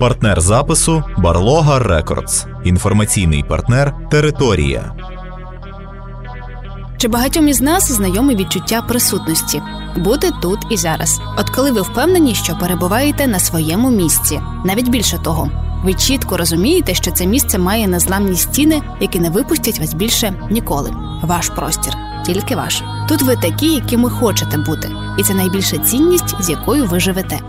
Партнер запису Барлога Рекордс. Інформаційний партнер Територія. Чи багатьом із нас знайоме відчуття присутності бути тут і зараз? От коли ви впевнені, що перебуваєте на своєму місці, навіть більше того, ви чітко розумієте, що це місце має незламні стіни, які не випустять вас більше ніколи. Ваш простір, тільки ваш. Тут ви такі, якими хочете бути, і це найбільша цінність, з якою ви живете.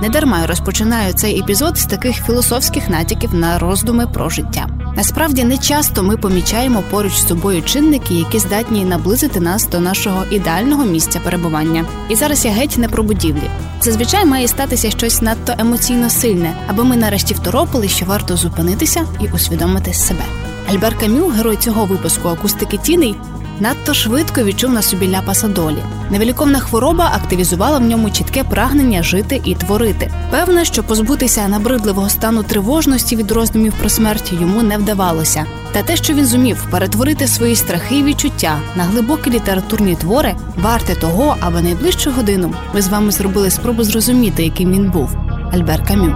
Недарма я розпочинаю цей епізод з таких філософських натяків на роздуми про життя. Насправді не часто ми помічаємо поруч з собою чинники, які здатні наблизити нас до нашого ідеального місця перебування. І зараз я геть не про будівлі. Зазвичай має статися щось надто емоційно сильне, аби ми нарешті второпили, що варто зупинитися і усвідомити себе. Альбер Камю, герой цього випуску акустики тіней, надто швидко відчув на собі ляпаса долі. Невеликовна хвороба активізувала в ньому чітке прагнення жити і творити. Певне, що позбутися набридливого стану тривожності від роздумів про смерть йому не вдавалося. Та те, що він зумів перетворити свої страхи і відчуття на глибокі літературні твори, варте того, аби найближчу годину ми з вами зробили спробу зрозуміти, яким він був. Альбер Камю.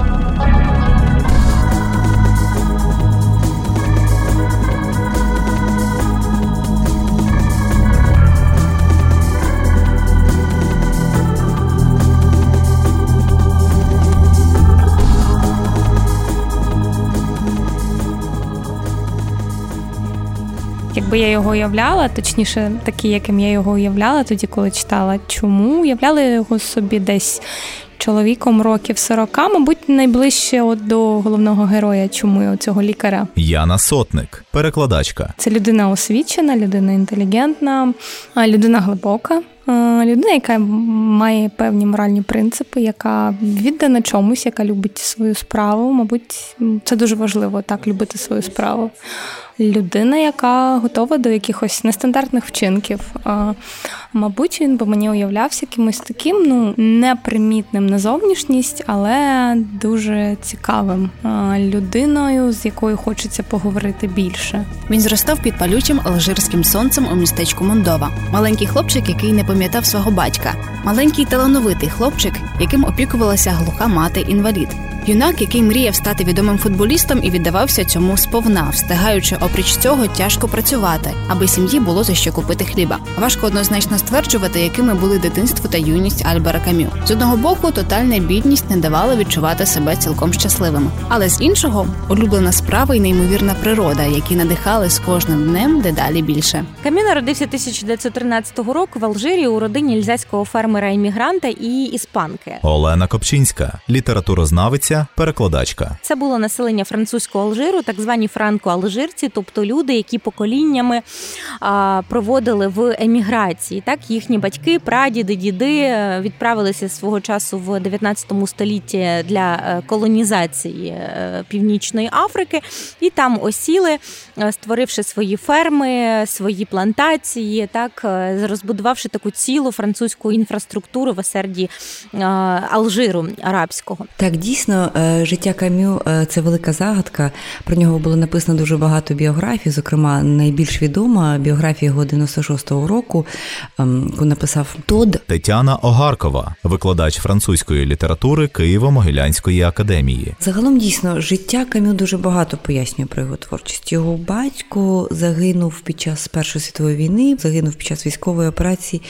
Якби я його уявляла, точніше, такий, яким я його уявляла, тоді коли читала, чому уявляла його собі десь чоловіком років 40, мабуть, найближче от до головного героя, чому цього лікаря. Яна Сотник, перекладачка. Це людина освічена, людина інтелігентна, людина глибока. Людина, яка має певні моральні принципи, яка віддана чомусь, яка любить свою справу. Мабуть, це дуже важливо так любити свою справу людина, яка готова до якихось нестандартних вчинків. Мабуть, він би мені уявлявся якимось таким, ну непримітним на зовнішність, але дуже цікавим людиною, з якою хочеться поговорити більше. Він зростав під палючим алжирським сонцем у містечку Мондова. Маленький хлопчик, який не пам'ятав свого батька, маленький талановитий хлопчик, яким опікувалася глуха мати інвалід. Юнак, який мріяв стати відомим футболістом і віддавався цьому сповна, встигаючи опріч цього тяжко працювати, аби сім'ї було за що купити хліба. Важко однозначно стверджувати, якими були дитинство та юність Альбера Камю. З одного боку, тотальна бідність не давала відчувати себе цілком щасливими, але з іншого улюблена справа і неймовірна природа, які надихали з кожним днем дедалі більше. Камю народився 1913 року в Алжирі у родині ільзацького фермера іммігранта і іспанки. Олена Копчинська, літературознавиця перекладачка. Це було населення французького Алжиру, так звані франко-алжирці, тобто люди, які поколіннями а, проводили в еміграції. Так, їхні батьки, прадіди, діди е, відправилися свого часу в 19 столітті для е, колонізації е, Північної Африки, і там осіли, створивши свої ферми, свої плантації, так розбудувавши таку цілу французьку інфраструктуру в осерді Алжиру арабського. Так дійсно. Життя Кам'ю це велика загадка. Про нього було написано дуже багато біографій. Зокрема, найбільш відома біографія його 96-го року, ем, яку написав Тод Тетяна Огаркова, викладач французької літератури Києво-Могилянської академії. Загалом дійсно життя Кам'ю дуже багато пояснює про його творчість. Його батько загинув під час Першої світової війни, загинув під час військової операції.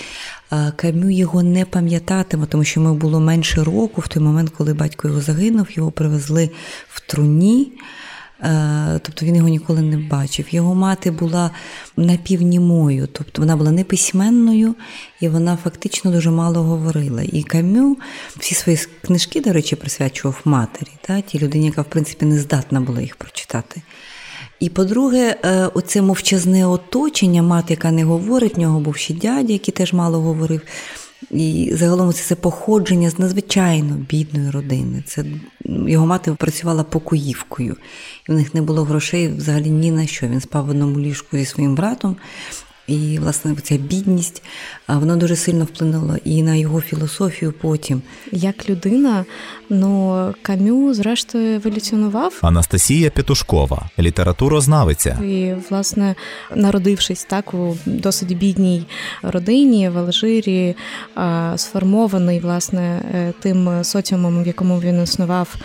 Камю його не пам'ятатиме, тому що йому було менше року в той момент, коли батько його загинув, його привезли в труні. Е, тобто він його ніколи не бачив. Його мати була напівнімою, тобто вона була неписьменною і вона фактично дуже мало говорила. І Камю всі свої книжки, до речі, присвячував матері, та, тій людині, яка в принципі не здатна була їх прочитати. І по-друге, е, оце мовчазне оточення, мати, яка не говорить, в нього був ще дядя, який теж мало говорив. І загалом це це походження з надзвичайно бідної родини. Це його мати працювала покоївкою, і в них не було грошей взагалі ні на що. Він спав в одному ліжку зі своїм братом. І, власне, ця бідність вона дуже сильно вплинула і на його філософію потім. Як людина, ну кам'ю, зрештою, еволюціонував. Анастасія Петушкова, літературознавиця. І, власне, народившись так у досить бідній родині в Алжирі, сформований власне е, тим соціумом, в якому він існував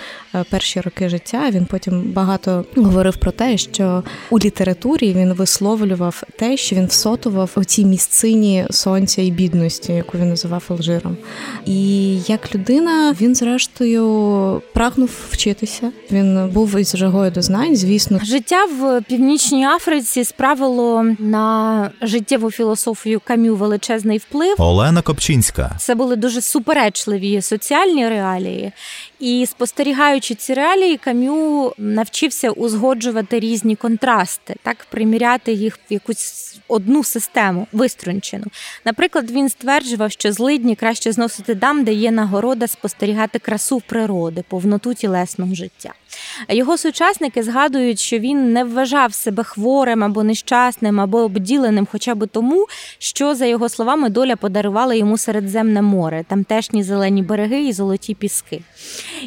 перші роки життя. Він потім багато говорив про те, що у літературі він висловлював те, що він всотував у цій місцині сонця і бідності, яку він називав Алжиром. І як людина він, зрештою, прагнув вчитися. Він був із жагою до знань, звісно. Життя в північній Африці справило на життєву філософію кам'ю величезний вплив. Олена Копчинська. Це були дуже суперечливі соціальні реалії. І спостерігаючи ці реалії, кам'ю навчився узгоджувати різні контрасти, так приміряти їх в якусь одну систему виструнчену. Наприклад, він стверджував, що злидні краще зносити там, де є нагорода спостерігати красу природи, повноту тілесного життя. Його сучасники згадують, що він не вважав себе хворим або нещасним, або обділеним, хоча б тому, що, за його словами, доля подарувала йому Середземне море, тамтешні зелені береги і золоті піски.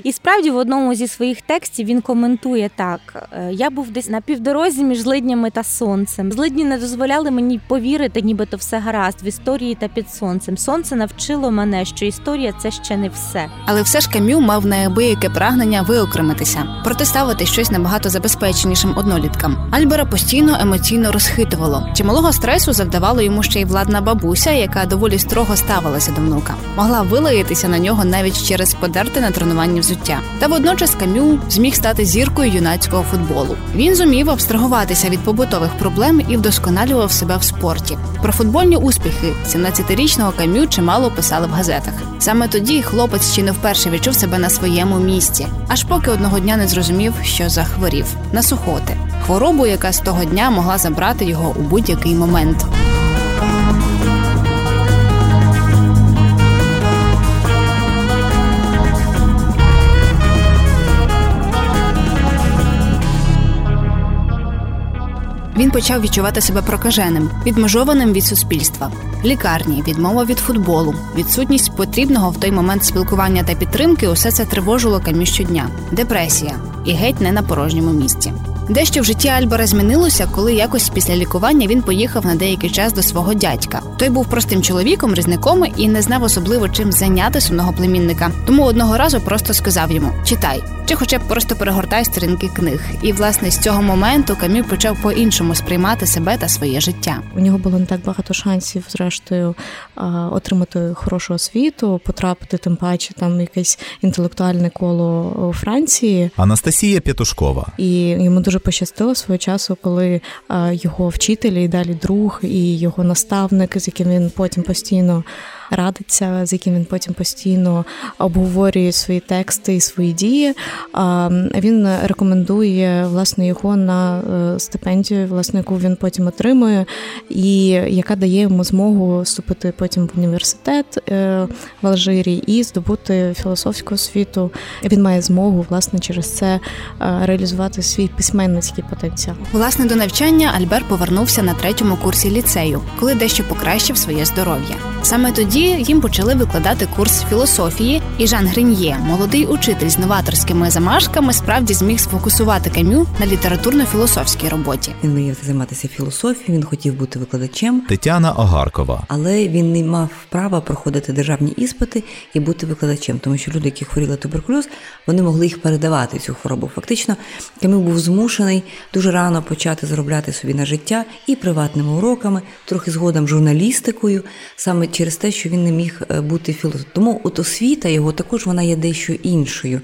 І справді, в одному зі своїх текстів він коментує так: «Е, я був десь на півдорозі між злиднями та сонцем. Злидні не дозволяли мені повірити, нібито все гаразд в історії та під сонцем. Сонце навчило мене, що історія це ще не все. Але все ж Кам'ю мав неабияке прагнення виокремитися протиставити щось набагато забезпеченішим одноліткам. Альбера постійно емоційно розхитувало. Чималого стресу завдавало йому ще й владна бабуся, яка доволі строго ставилася до внука, могла вилаятися на нього навіть через подерти на тренуванні взуття. Та водночас Кам'ю зміг стати зіркою юнацького футболу. Він зумів абстрагуватися від побутових проблем і вдосконалював себе в спорті. Про футбольні успіхи 17-річного Кам'ю чимало писали в газетах. Саме тоді хлопець ще не вперше відчув себе на своєму місці, аж поки одного дня не зрозумів, що захворів на сухоти, хворобу, яка з того дня могла забрати його у будь-який момент. Він почав відчувати себе прокаженим, відмежованим від суспільства, лікарні, відмова від футболу, відсутність потрібного в той момент спілкування та підтримки усе це тривожило камі щодня, депресія. І геть не на порожньому місці. Дещо в житті Альбера змінилося, коли якось після лікування він поїхав на деякий час до свого дядька. Той був простим чоловіком, різником і не знав особливо чим зайняти сумного племінника. Тому одного разу просто сказав йому: читай, чи хоча б просто перегортай сторінки книг. І власне з цього моменту Кам'ю почав по-іншому сприймати себе та своє життя. У нього було не так багато шансів, зрештою, отримати хорошу освіту, потрапити тим паче там якесь інтелектуальне коло у Франції. Анастасія П'ятушкова і йому дуже пощастило свого часу, коли його вчителі і далі друг і його наставник, з яким він потім постійно радиться, з яким він потім постійно обговорює свої тексти і свої дії. Він рекомендує власне його на е, стипендію, власне, яку він потім отримує, і яка дає йому змогу вступити потім в університет е, в Алжирі і здобути філософську освіту. Він має змогу власне через це е, реалізувати свій письменницький потенціал. Власне до навчання Альбер повернувся на третьому курсі ліцею, коли дещо покращив своє здоров'я. Саме тоді їм почали викладати курс філософії, і Жан Гриньє, молодий учитель з новаторськими замашками, справді зміг сфокусувати кам'ю на літературно-філософській роботі. Він мріяв займатися філософією, він хотів бути викладачем. Тетяна Огаркова, але він не мав права проходити державні іспити і бути викладачем, тому що люди, які хворіли туберкульоз, вони могли їх передавати цю хворобу. Фактично, Кам'ю був змушений дуже рано почати заробляти собі на життя і приватними уроками, трохи згодом журналістикою, саме через те, що він не міг е, бути філософом. Тому от освіта його також вона є дещо іншою.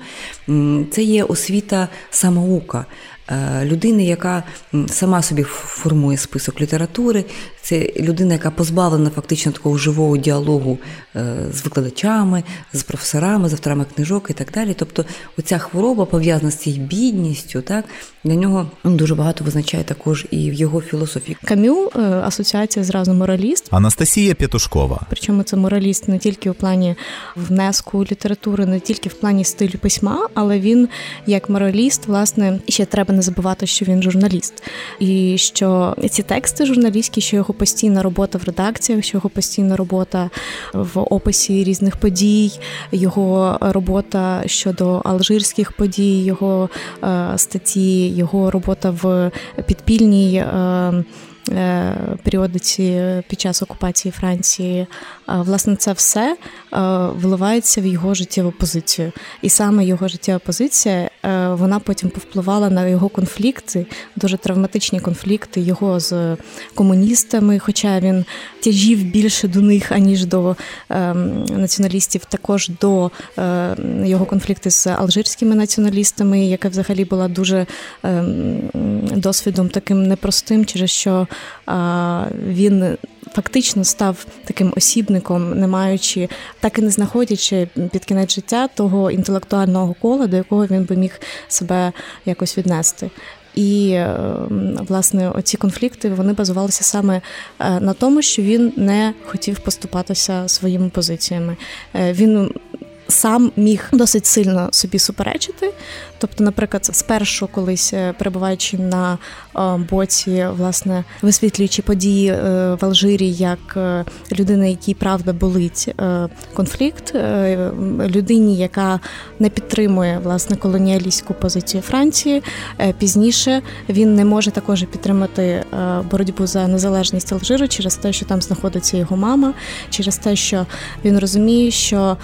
Це є освіта самоука. е, людини, яка сама собі формує список літератури. Це людина, яка позбавлена фактично такого живого діалогу е, з викладачами, з професорами, з авторами книжок і так далі. Тобто, оця хвороба пов'язана з цією бідністю, так для нього дуже багато визначає також і в його філософії. Кам'ю асоціація зразу мораліст. Анастасія Петушкова. Причому це мораліст не тільки у плані внеску літератури, не тільки в плані стилю письма, але він як мораліст, власне, ще треба не забувати, що він журналіст, і що ці тексти журналістські, що його постійна робота в редакціях, що його постійна робота в описі різних подій, його робота щодо алжирських подій, його е, статті, його робота в підпільній. Е, періодиці під час окупації Франції, власне, це все е, вливається в його життєву позицію. І саме його життєва позиція е, вона потім повпливала на його конфлікти, дуже травматичні конфлікти його з комуністами, хоча він тяжів більше до них, аніж до націоналістів, також до його конфлікти з алжирськими націоналістами, яка взагалі була дуже досвідом таким непростим, через що він фактично став таким осібником, не маючи, так і не знаходячи під кінець життя того інтелектуального кола, до якого він би міг себе якось віднести. І ем, власне оці конфлікти вони базувалися саме е, на тому, що він не хотів поступатися своїми позиціями. Е, він сам міг досить сильно собі суперечити. Тобто, наприклад, спершу, колись е, перебуваючи на е, боці, власне, висвітлюючи події е, в Алжирі як людина, якій правда болить конфлікт, людині, яка не підтримує власне колоніалістську позицію Франції. Пізніше він не може також підтримати боротьбу за незалежність Алжиру через те, що там знаходиться його мама, через те, що він розуміє, що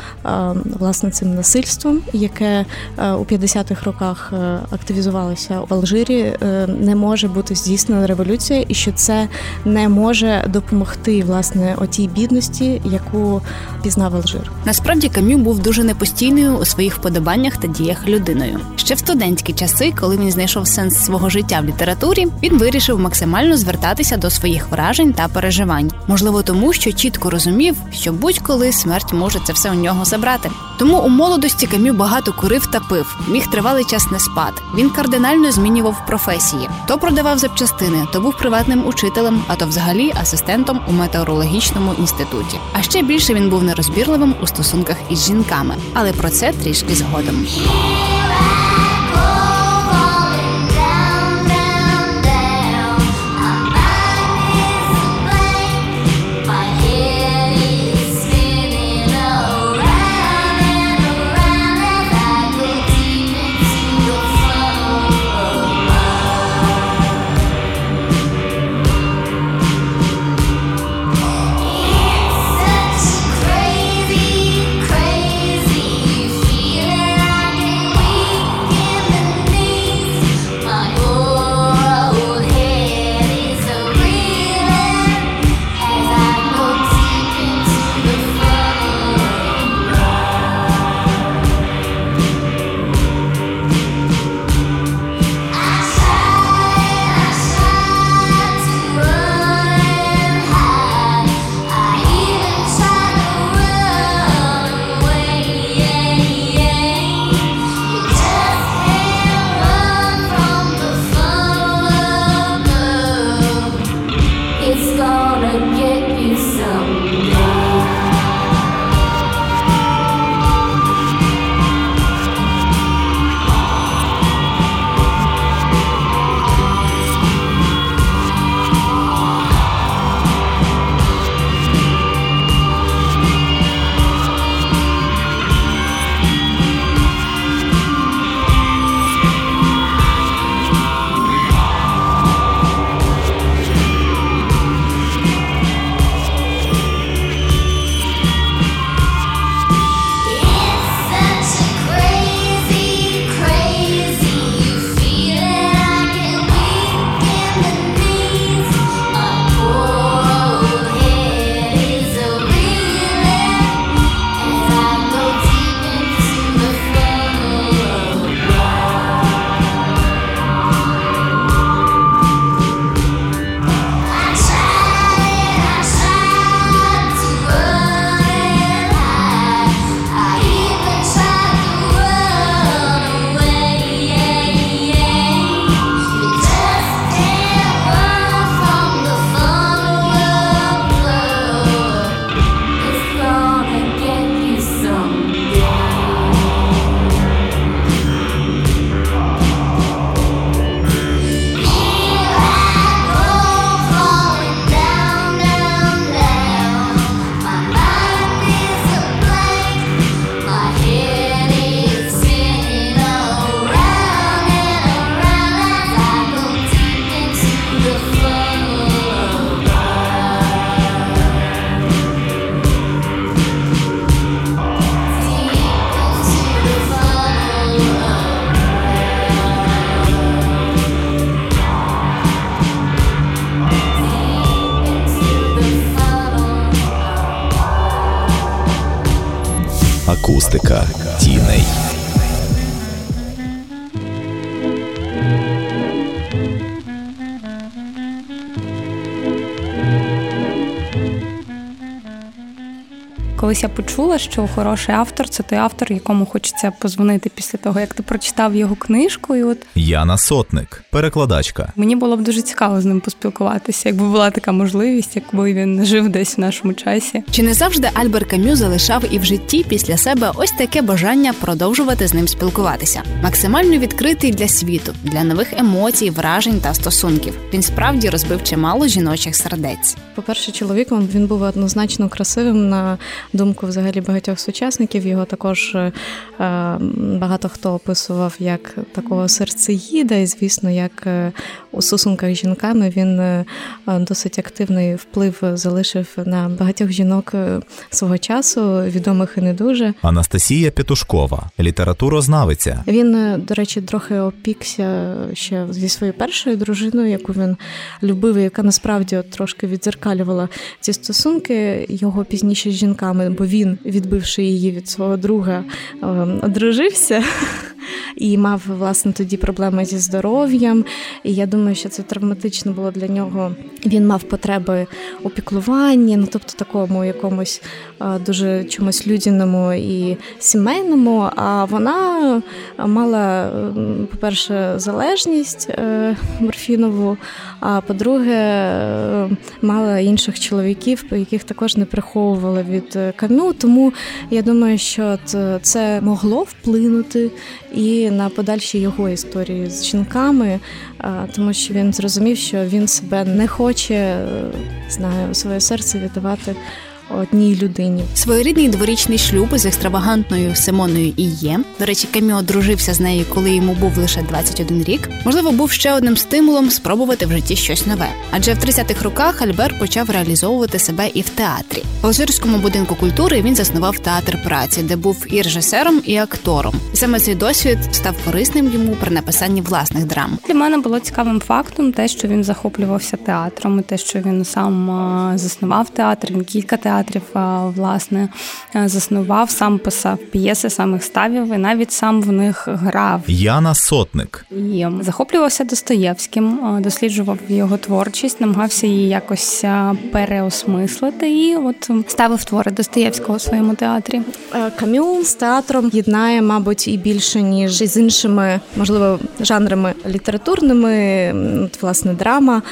власне цим насильством, яке у 50-х роках е, активізувалися в Алжирі, е, не може бути здійснена революція, і що це не може допомогти власне отій бідності, яку пізнав Алжир. Насправді Кам'ю був дуже непостійною у своїх вподобаннях та діях людиною. Ще в студентські часи, коли він знайшов сенс свого життя в літературі, він вирішив максимально звертатися до своїх вражень та переживань. Можливо, тому що чітко розумів, що будь-коли смерть може це все у нього забрати. Тому у молодості Кам'ю багато курив та пив, міг тривалий тривалий час не спад. Він кардинально змінював професії: то продавав запчастини, то був приватним учителем, а то взагалі асистентом у метеорологічному інституті. А ще більше він був нерозбірливим у стосунках із жінками, але про це трішки згодом. Колись я почула, що хороший автор це той автор, якому хочеться позвонити після того, як ти прочитав його книжку. І от Яна Сотник, перекладачка. мені було б дуже цікаво з ним поспілкуватися, якби була така можливість, якби він жив десь в нашому часі. Чи не завжди Альбер Кам'ю залишав і в житті після себе ось таке бажання продовжувати з ним спілкуватися, максимально відкритий для світу, для нових емоцій, вражень та стосунків. Він справді розбив чимало жіночих сердець. По-перше, чоловіком він був однозначно красивим на думку взагалі багатьох сучасників. Його також е, багато хто описував як такого серцеїда, і звісно, як е, у стосунках з жінками він е, досить активний вплив залишив на багатьох жінок е, свого часу, відомих і не дуже. Анастасія Петушкова, літературознавиця. Він, е, до речі, трохи опікся ще зі своєю першою дружиною, яку він любив, і яка насправді от трошки відзеркалювала ці стосунки його пізніше з жінками, бо він, відбивши її від свого друга, е, одружився. І мав власне тоді проблеми зі здоров'ям. І я думаю, що це травматично було для нього. Він мав потреби у піклуванні, ну тобто такому якомусь дуже чомусь людяному і сімейному. А вона мала, по-перше, залежність е, морфінову, а по-друге, е, мала інших чоловіків, яких також не приховували від кану. камю. Тому я думаю, що це могло вплинути і на подальші його історії з жінками, тому що він зрозумів, що він себе не хоче, е, знаю, своє серце віддавати одній людині. Своєрідний дворічний шлюб з екстравагантною Симоною Іє. До речі, Каміо одружився з нею, коли йому був лише 21 рік. Можливо, був ще одним стимулом спробувати в житті щось нове. Адже в 30-х роках Альбер почав реалізовувати себе і в театрі. В Алжирському будинку культури він заснував театр праці, де був і режисером, і актором. І саме цей досвід став корисним йому при написанні власних драм. Для мене було цікавим фактом те, що він захоплювався театром, і те, що він сам заснував театр, він кілька театрів а, власне заснував, сам писав п'єси, сам їх ставив, і навіть сам в них грав. Яна Сотник, І захоплювався Достоєвським, досліджував його творчість, намагався її якось переосмислити і от ставив твори Достоєвського у своєму театрі. Е, Кам'ю з театром єднає, мабуть, і більше ніж з іншими, можливо, жанрами літературними, от, власне, драма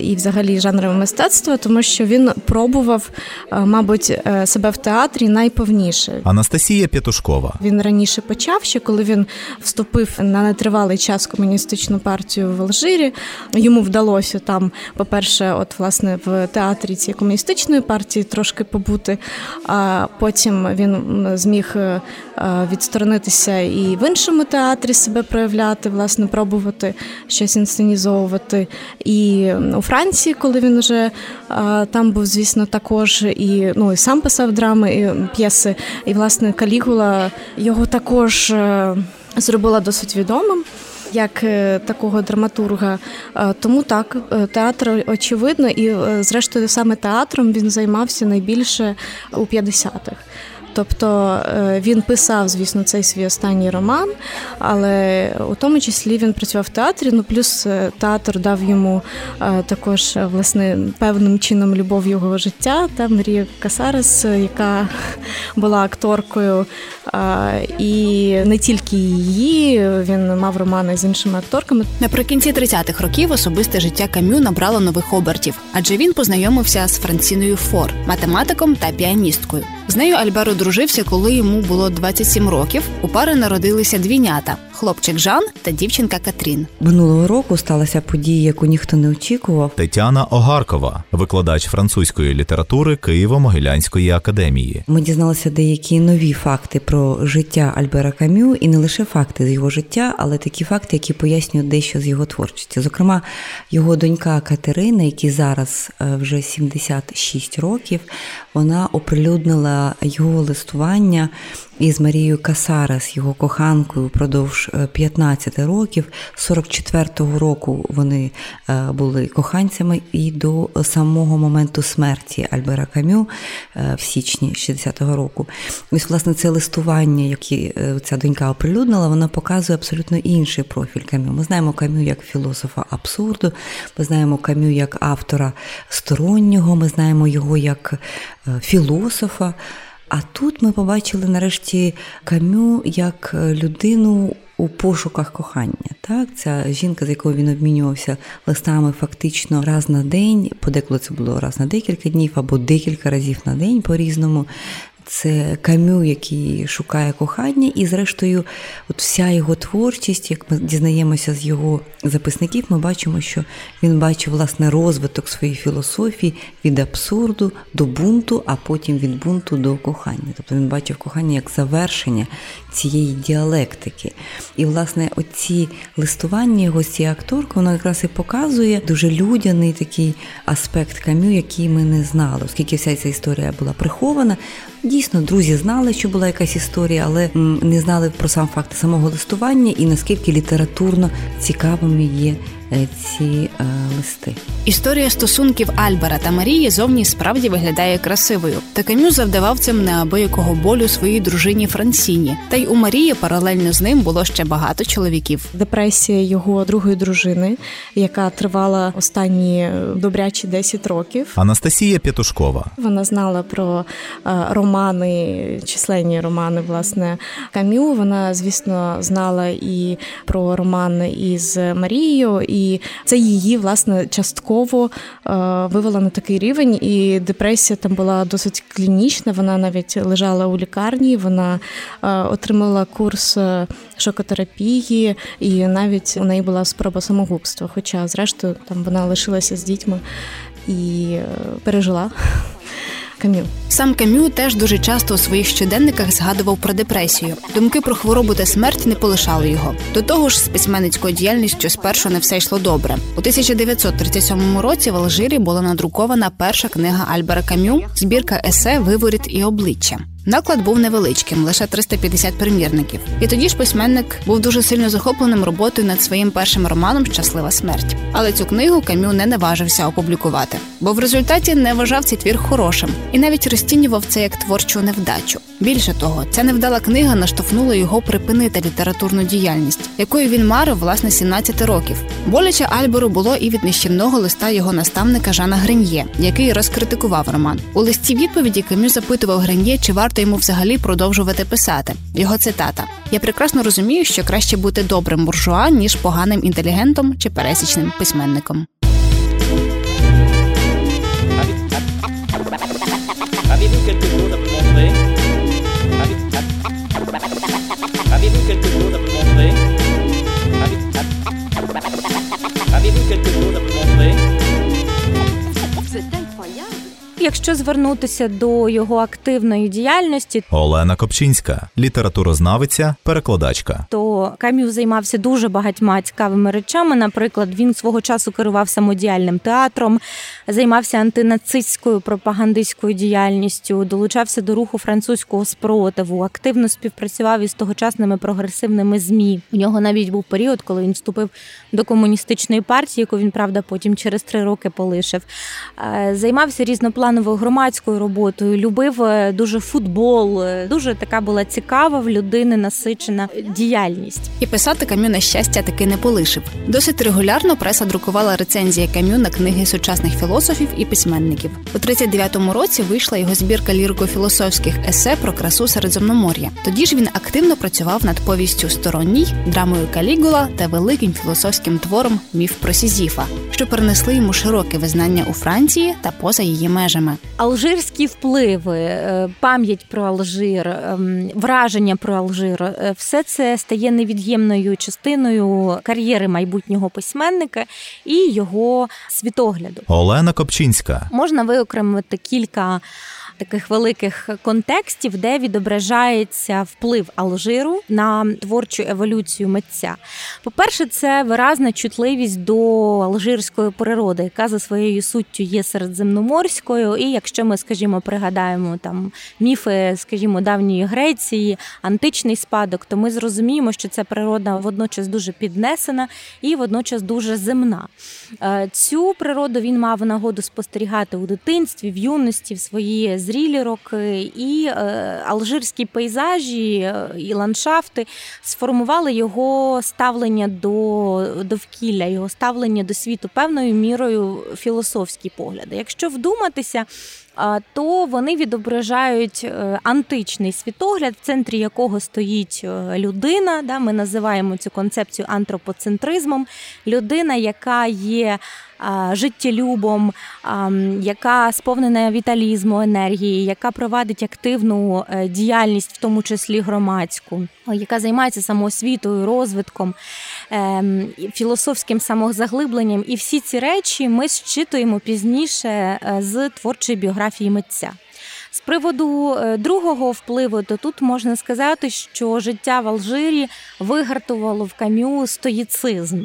і взагалі жанрами мистецтва, тому що він пробував, е, мабуть, е, себе в театрі найповніше. Анастасія Петушкова, Він раніше почав, ще коли він вступив на нетривалий час в комуністичну партію в Алжирі. Йому вдалося там, по-перше, от власне в театрі цієї комуністичної партії трошки побути. А потім він зміг е, е, відсторонитися і в іншому театрі себе проявляти, власне, пробувати щось інсценізовувати. І у Франції, коли він вже е, там був, звісно, також і ну і сам писав драми і п'єси. І власне Калігула його також е, зробила досить відомим. Як е, такого драматурга, Е, тому так театр очевидно, і зрештою саме театром він займався найбільше у 50-х. Тобто е, він писав, звісно, цей свій останній роман, але у тому числі він працював в театрі. Ну плюс е, театр дав йому е, також власне певним чином любов його життя. Та Марія Касарес, яка була акторкою, і не тільки її, він мав романи з іншими акторками. Наприкінці 30-х років особисте життя Кам'ю набрало нових обертів, адже він познайомився з Франціною Фор, математиком та піаністкою. З нею Альберо дружився, коли йому було 27 років. У пари народилися двійнята: хлопчик Жан та дівчинка Катрін. Минулого року сталася подія, яку ніхто не очікував. Тетяна Огаркова, викладач французької літератури Києво-Могилянської академії. Ми дізналися деякі нові факти про життя Альбера Камю, і не лише факти з його життя, але такі факти, які пояснюють дещо з його творчості. Зокрема, його донька Катерина, якій зараз е, вже 76 років, вона оприлюднила його листування із Марією Касарас, його коханкою, впродовж 15 е, років. 44-го року вони е, були коханцями і до самого моменту смерті Альбера Камю е, в січні 60-го року. Ось, власне, це листування, яке ця донька оприлюднила, вона показує абсолютно інший профіль Камю. Ми знаємо Камю як філософа абсурду, ми знаємо Камю як автора стороннього, ми знаємо його як філософа. А тут ми побачили нарешті камю як е, людину у пошуках кохання. Так, Ця жінка, з якою він обмінювався листами фактично раз на день, подеколи це було раз на декілька днів або декілька разів на день по різному. Це камю, який шукає кохання, і, зрештою, от вся його творчість, як ми дізнаємося з його записників, ми бачимо, що він бачив власне розвиток своєї філософії від абсурду до бунту, а потім від бунту до кохання. Тобто він бачив кохання як завершення цієї діалектики. І, власне, оці листування його з цією акторкою, воно якраз і показує дуже людяний такий аспект камю, який ми не знали, оскільки вся ця історія була прихована. Дійсно, друзі знали, що була якась історія, але не знали про сам факт самого листування і наскільки літературно цікавими є ці е, листи. Історія стосунків Альбера та Марії зовні справді виглядає красивою. Та Камю завдавав цим неабиякого болю своїй дружині Франсіні. Та й у Марії паралельно з ним було ще багато чоловіків. Депресія його другої дружини, яка тривала останні добрячі 10 років. Анастасія П'ятушкова. Вона знала про е, романи, численні романи, власне, Камю. Вона, звісно, знала і про роман із Марією і це її власне частково е, вивело на такий рівень. І депресія там була досить клінічна. Вона навіть лежала у лікарні, вона е, отримала курс е, шокотерапії, і навіть у неї була спроба самогубства. Хоча, зрештою, там вона лишилася з дітьми і пережила. Кам'ю. Сам Кам'ю теж дуже часто у своїх щоденниках згадував про депресію. Думки про хворобу та смерть не полишали його. До того ж, з письменницькою діяльністю спершу не все йшло добре. У 1937 році в Алжирі була надрукована перша книга Альбера Кам'ю, збірка есе Виворіт і обличчя. Наклад був невеличким, лише 350 примірників. І тоді ж письменник був дуже сильно захопленим роботою над своїм першим романом Щаслива смерть. Але цю книгу Кам'ю не наважився опублікувати, бо в результаті не вважав цей твір хорошим і навіть розцінював це як творчу невдачу. Більше того, ця невдала книга наштовхнула його припинити літературну діяльність, якою він марив власне 17 років. Боляче Альберу було і від нищівного листа його наставника Жана Греньє, який розкритикував роман. У листі відповіді Кам'ю запитував Греньє, чи варто йому взагалі продовжувати писати. Його цитата: Я прекрасно розумію, що краще бути добрим буржуа, ніж поганим інтелігентом чи пересічним письменником. Якщо звернутися до його активної діяльності, Олена Копчинська, літературознавиця, перекладачка, то Кам'ю займався дуже багатьма цікавими речами. Наприклад, він свого часу керував самодіяльним театром, займався антинацистською пропагандистською діяльністю, долучався до руху французького спротиву, активно співпрацював із тогочасними прогресивними змі. У нього навіть був період, коли він вступив до комуністичної партії, яку він правда потім через три роки полишив. Е, займався різноплановою громадською роботою, любив е, дуже футбол. Е, дуже така була цікава в людини насичена діяльність. І писати Камю на щастя таки не полишив. Досить регулярно преса друкувала рецензії Камю на книги сучасних філософів і письменників. У 39-му році вийшла його збірка лірико-філософських есе про красу Середземномор'я. Тоді ж він активно працював над повістю Сторонній, драмою Калігула та великим філософським твором Міф про Сізіфа, що принесли йому широке визнання у Франції та поза її межами. Алжирські впливи, е, пам'ять про Алжир, ем, враження про Алжир е, все це стає невід'ємною частиною кар'єри майбутнього письменника і його світогляду. Олена Копчинська можна виокремити кілька таких великих контекстів, де відображається вплив Алжиру на творчу еволюцію митця. По-перше, це виразна чутливість до алжирської природи, яка за своєю суттю є середземноморською. І якщо ми, скажімо, пригадаємо там міфи, скажімо, давньої Греції, античний спадок, то ми зрозуміємо, що ця природа водночас дуже піднесена і водночас дуже земна. Е, цю природу він мав нагоду спостерігати у дитинстві, в юності, в свої зрілі роки, і е, алжирські пейзажі е, і ландшафти сформували його ставлення до довкілля, його ставлення до світу певною мірою філософські погляди. Якщо вдуматися, то вони відображають е, античний світогляд, в центрі якого стоїть е, людина. Да, Ми називаємо цю концепцію антропоцентризмом. Людина, яка є життєлюбом, яка сповнена віталізму, енергії, яка провадить активну е, діяльність, в тому числі громадську, яка займається самоосвітою, розвитком, ем, філософським самозаглибленням. І всі ці речі ми зчитуємо пізніше е, з творчої біографії митця. З приводу е, другого впливу, то тут можна сказати, що життя в Алжирі вигартувало в кам'ю стоїцизм.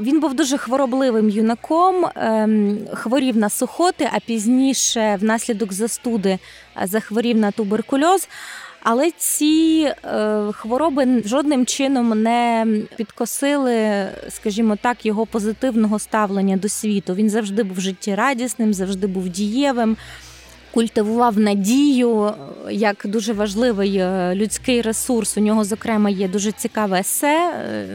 Він був дуже хворобливим юнаком, ем, хворів на сухоти, а пізніше, внаслідок застуди, е, захворів на туберкульоз. Але ці е, хвороби жодним чином не підкосили, скажімо так, його позитивного ставлення до світу. Він завжди був життєрадісним, завжди був дієвим культивував надію як дуже важливий е, людський ресурс. У нього, зокрема, є дуже цікаве есе, е,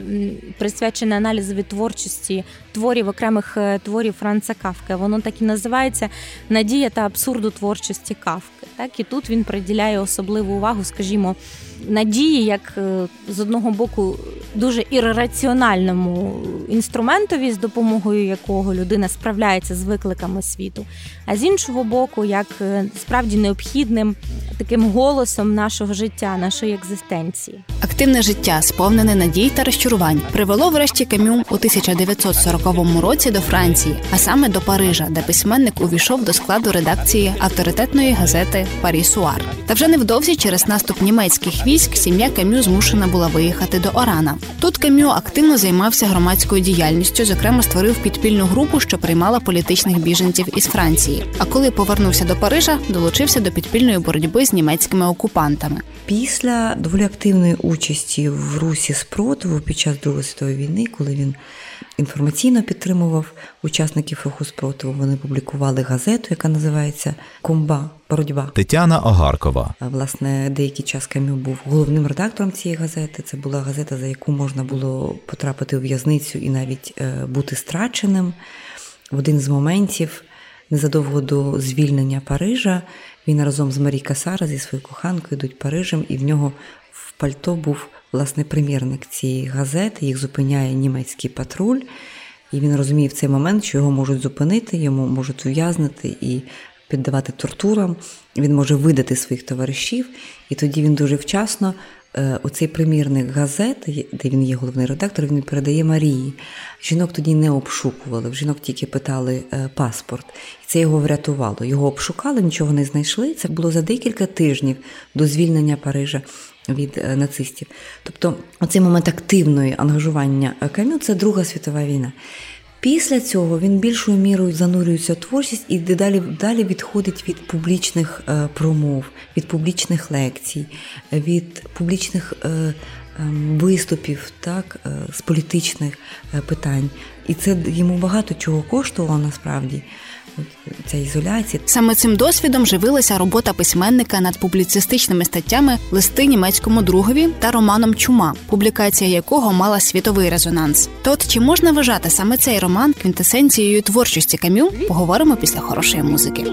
присвячене аналізові творчості творів окремих е, творів Франца Кавки. Воно так і називається Надія та абсурду творчості Кавки. Так і тут він приділяє особливу увагу, скажімо надії, як е, з одного боку дуже ірраціональному інструментові, з допомогою якого людина справляється з викликами світу, а з іншого боку, як е, справді необхідним таким голосом нашого життя, нашої екзистенції. Активне життя, сповнене надій та розчарувань, привело врешті Камю у 1940 році до Франції, а саме до Парижа, де письменник увійшов до складу редакції авторитетної газети Парі Суар. Та вже невдовзі через наступ німецьких військ сім'я Кам'ю змушена була виїхати до Орана. Тут Кам'ю активно займався громадською діяльністю, зокрема створив підпільну групу, що приймала політичних біженців із Франції. А коли повернувся до Парижа, долучився до підпільної боротьби з німецькими окупантами. Після доволі активної участі в русі спротиву під час Другої світової війни, коли він інформаційно підтримував учасників руху спротиву. Вони публікували газету, яка називається Комба боротьба. Тетяна Огаркова. Власне, деякий час Кам'ю був головним редактором цієї газети. Це була газета, за яку можна було потрапити у в'язницю і навіть е, бути страченим. В один з моментів, незадовго до звільнення Парижа, він разом з Марі Касара зі своєю коханкою йдуть Парижем, і в нього в пальто був власне примірник цієї газети, їх зупиняє німецький патруль, і він розуміє в цей момент, що його можуть зупинити, йому можуть ув'язнити і піддавати тортурам. Він може видати своїх товаришів, і тоді він дуже вчасно. Е, оцей примірник газет, де він є головний редактор, він передає Марії. Жінок тоді не обшукували, в жінок тільки питали е, паспорт, і це його врятувало. Його обшукали, нічого не знайшли. Це було за декілька тижнів до звільнення Парижа від е, нацистів. Тобто, оцей момент активної ангажування Кам'ю це Друга світова війна. Після цього він більшою мірою занурюється в творчість і дедалі далі відходить від публічних е, промов, від публічних лекцій, від публічних е, ем, виступів, так, з політичних питань. І це йому багато чого коштувало насправді ця ізоляція. Саме цим досвідом живилася робота письменника над публіцистичними статтями листи німецькому другові та романом Чума, публікація якого мала світовий резонанс. То от чи можна вважати саме цей роман квінтесенцією творчості кам'ю? Поговоримо після хорошої музики.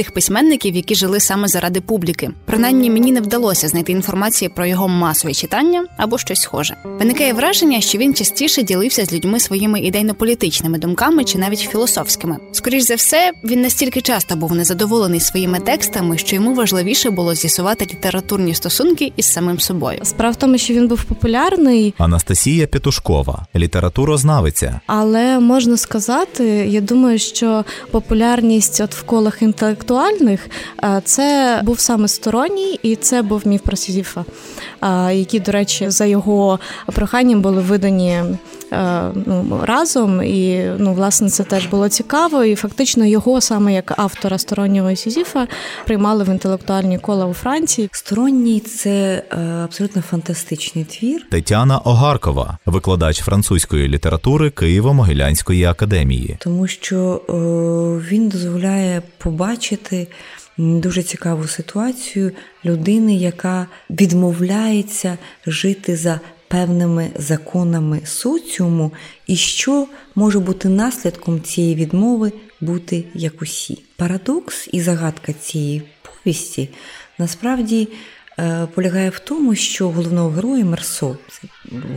Тих письменників, які жили саме заради публіки. Принаймні мені не вдалося знайти інформації про його масове читання або щось схоже. Виникає враження, що він частіше ділився з людьми своїми ідейно-політичними думками чи навіть філософськими. Скоріш за все, він настільки часто був незадоволений своїми текстами, що йому важливіше було з'ясувати літературні стосунки із самим собою. Справа в тому, що він був популярний. Анастасія Петушкова, літературознавиця. Але можна сказати, я думаю, що популярність от в колах інтелектуальних, це був саме сторонній, і це був міф про Сізіфа, які, до речі, за його проханням були видані ну, разом. І ну, власне це теж було цікаво. І фактично його саме як автора стороннього Сізіфа приймали в інтелектуальні кола у Франції. Сторонній це е, абсолютно фантастичний твір. Тетяна Огаркова, викладач французької літератури Києво-Могилянської академії, тому що о, він дозволяє побачити. Дуже цікаву ситуацію людини, яка відмовляється жити за певними законами соціуму, і що може бути наслідком цієї відмови бути як усі. Парадокс і загадка цієї повісті насправді Е, полягає в тому, що головного героя Мерсо, це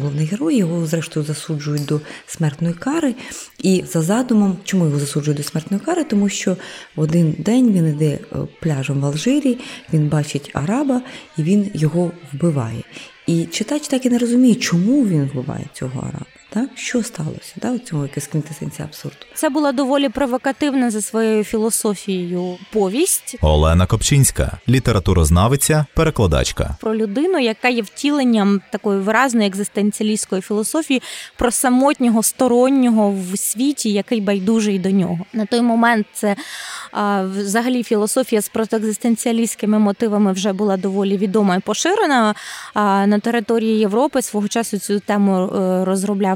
головний герой, його зрештою засуджують до смертної кари. І за задумом, чому його засуджують до смертної кари? Тому що в один день він йде е, пляжем в Алжирі, він бачить араба і він його вбиває. І читач так і не розуміє, чому він вбиває цього араба. Так, що сталося? Да, у цьому якась квінтесенція абсурду. Це була доволі провокативна за своєю філософією повість. Олена Копчинська, літературознавиця, перекладачка про людину, яка є втіленням такої виразної екзистенціалістської філософії про самотнього стороннього в світі, який байдужий до нього. На той момент це а, взагалі філософія з протоекзистенціалістськими мотивами вже була доволі відома і поширена. А на території Європи свого часу цю тему е,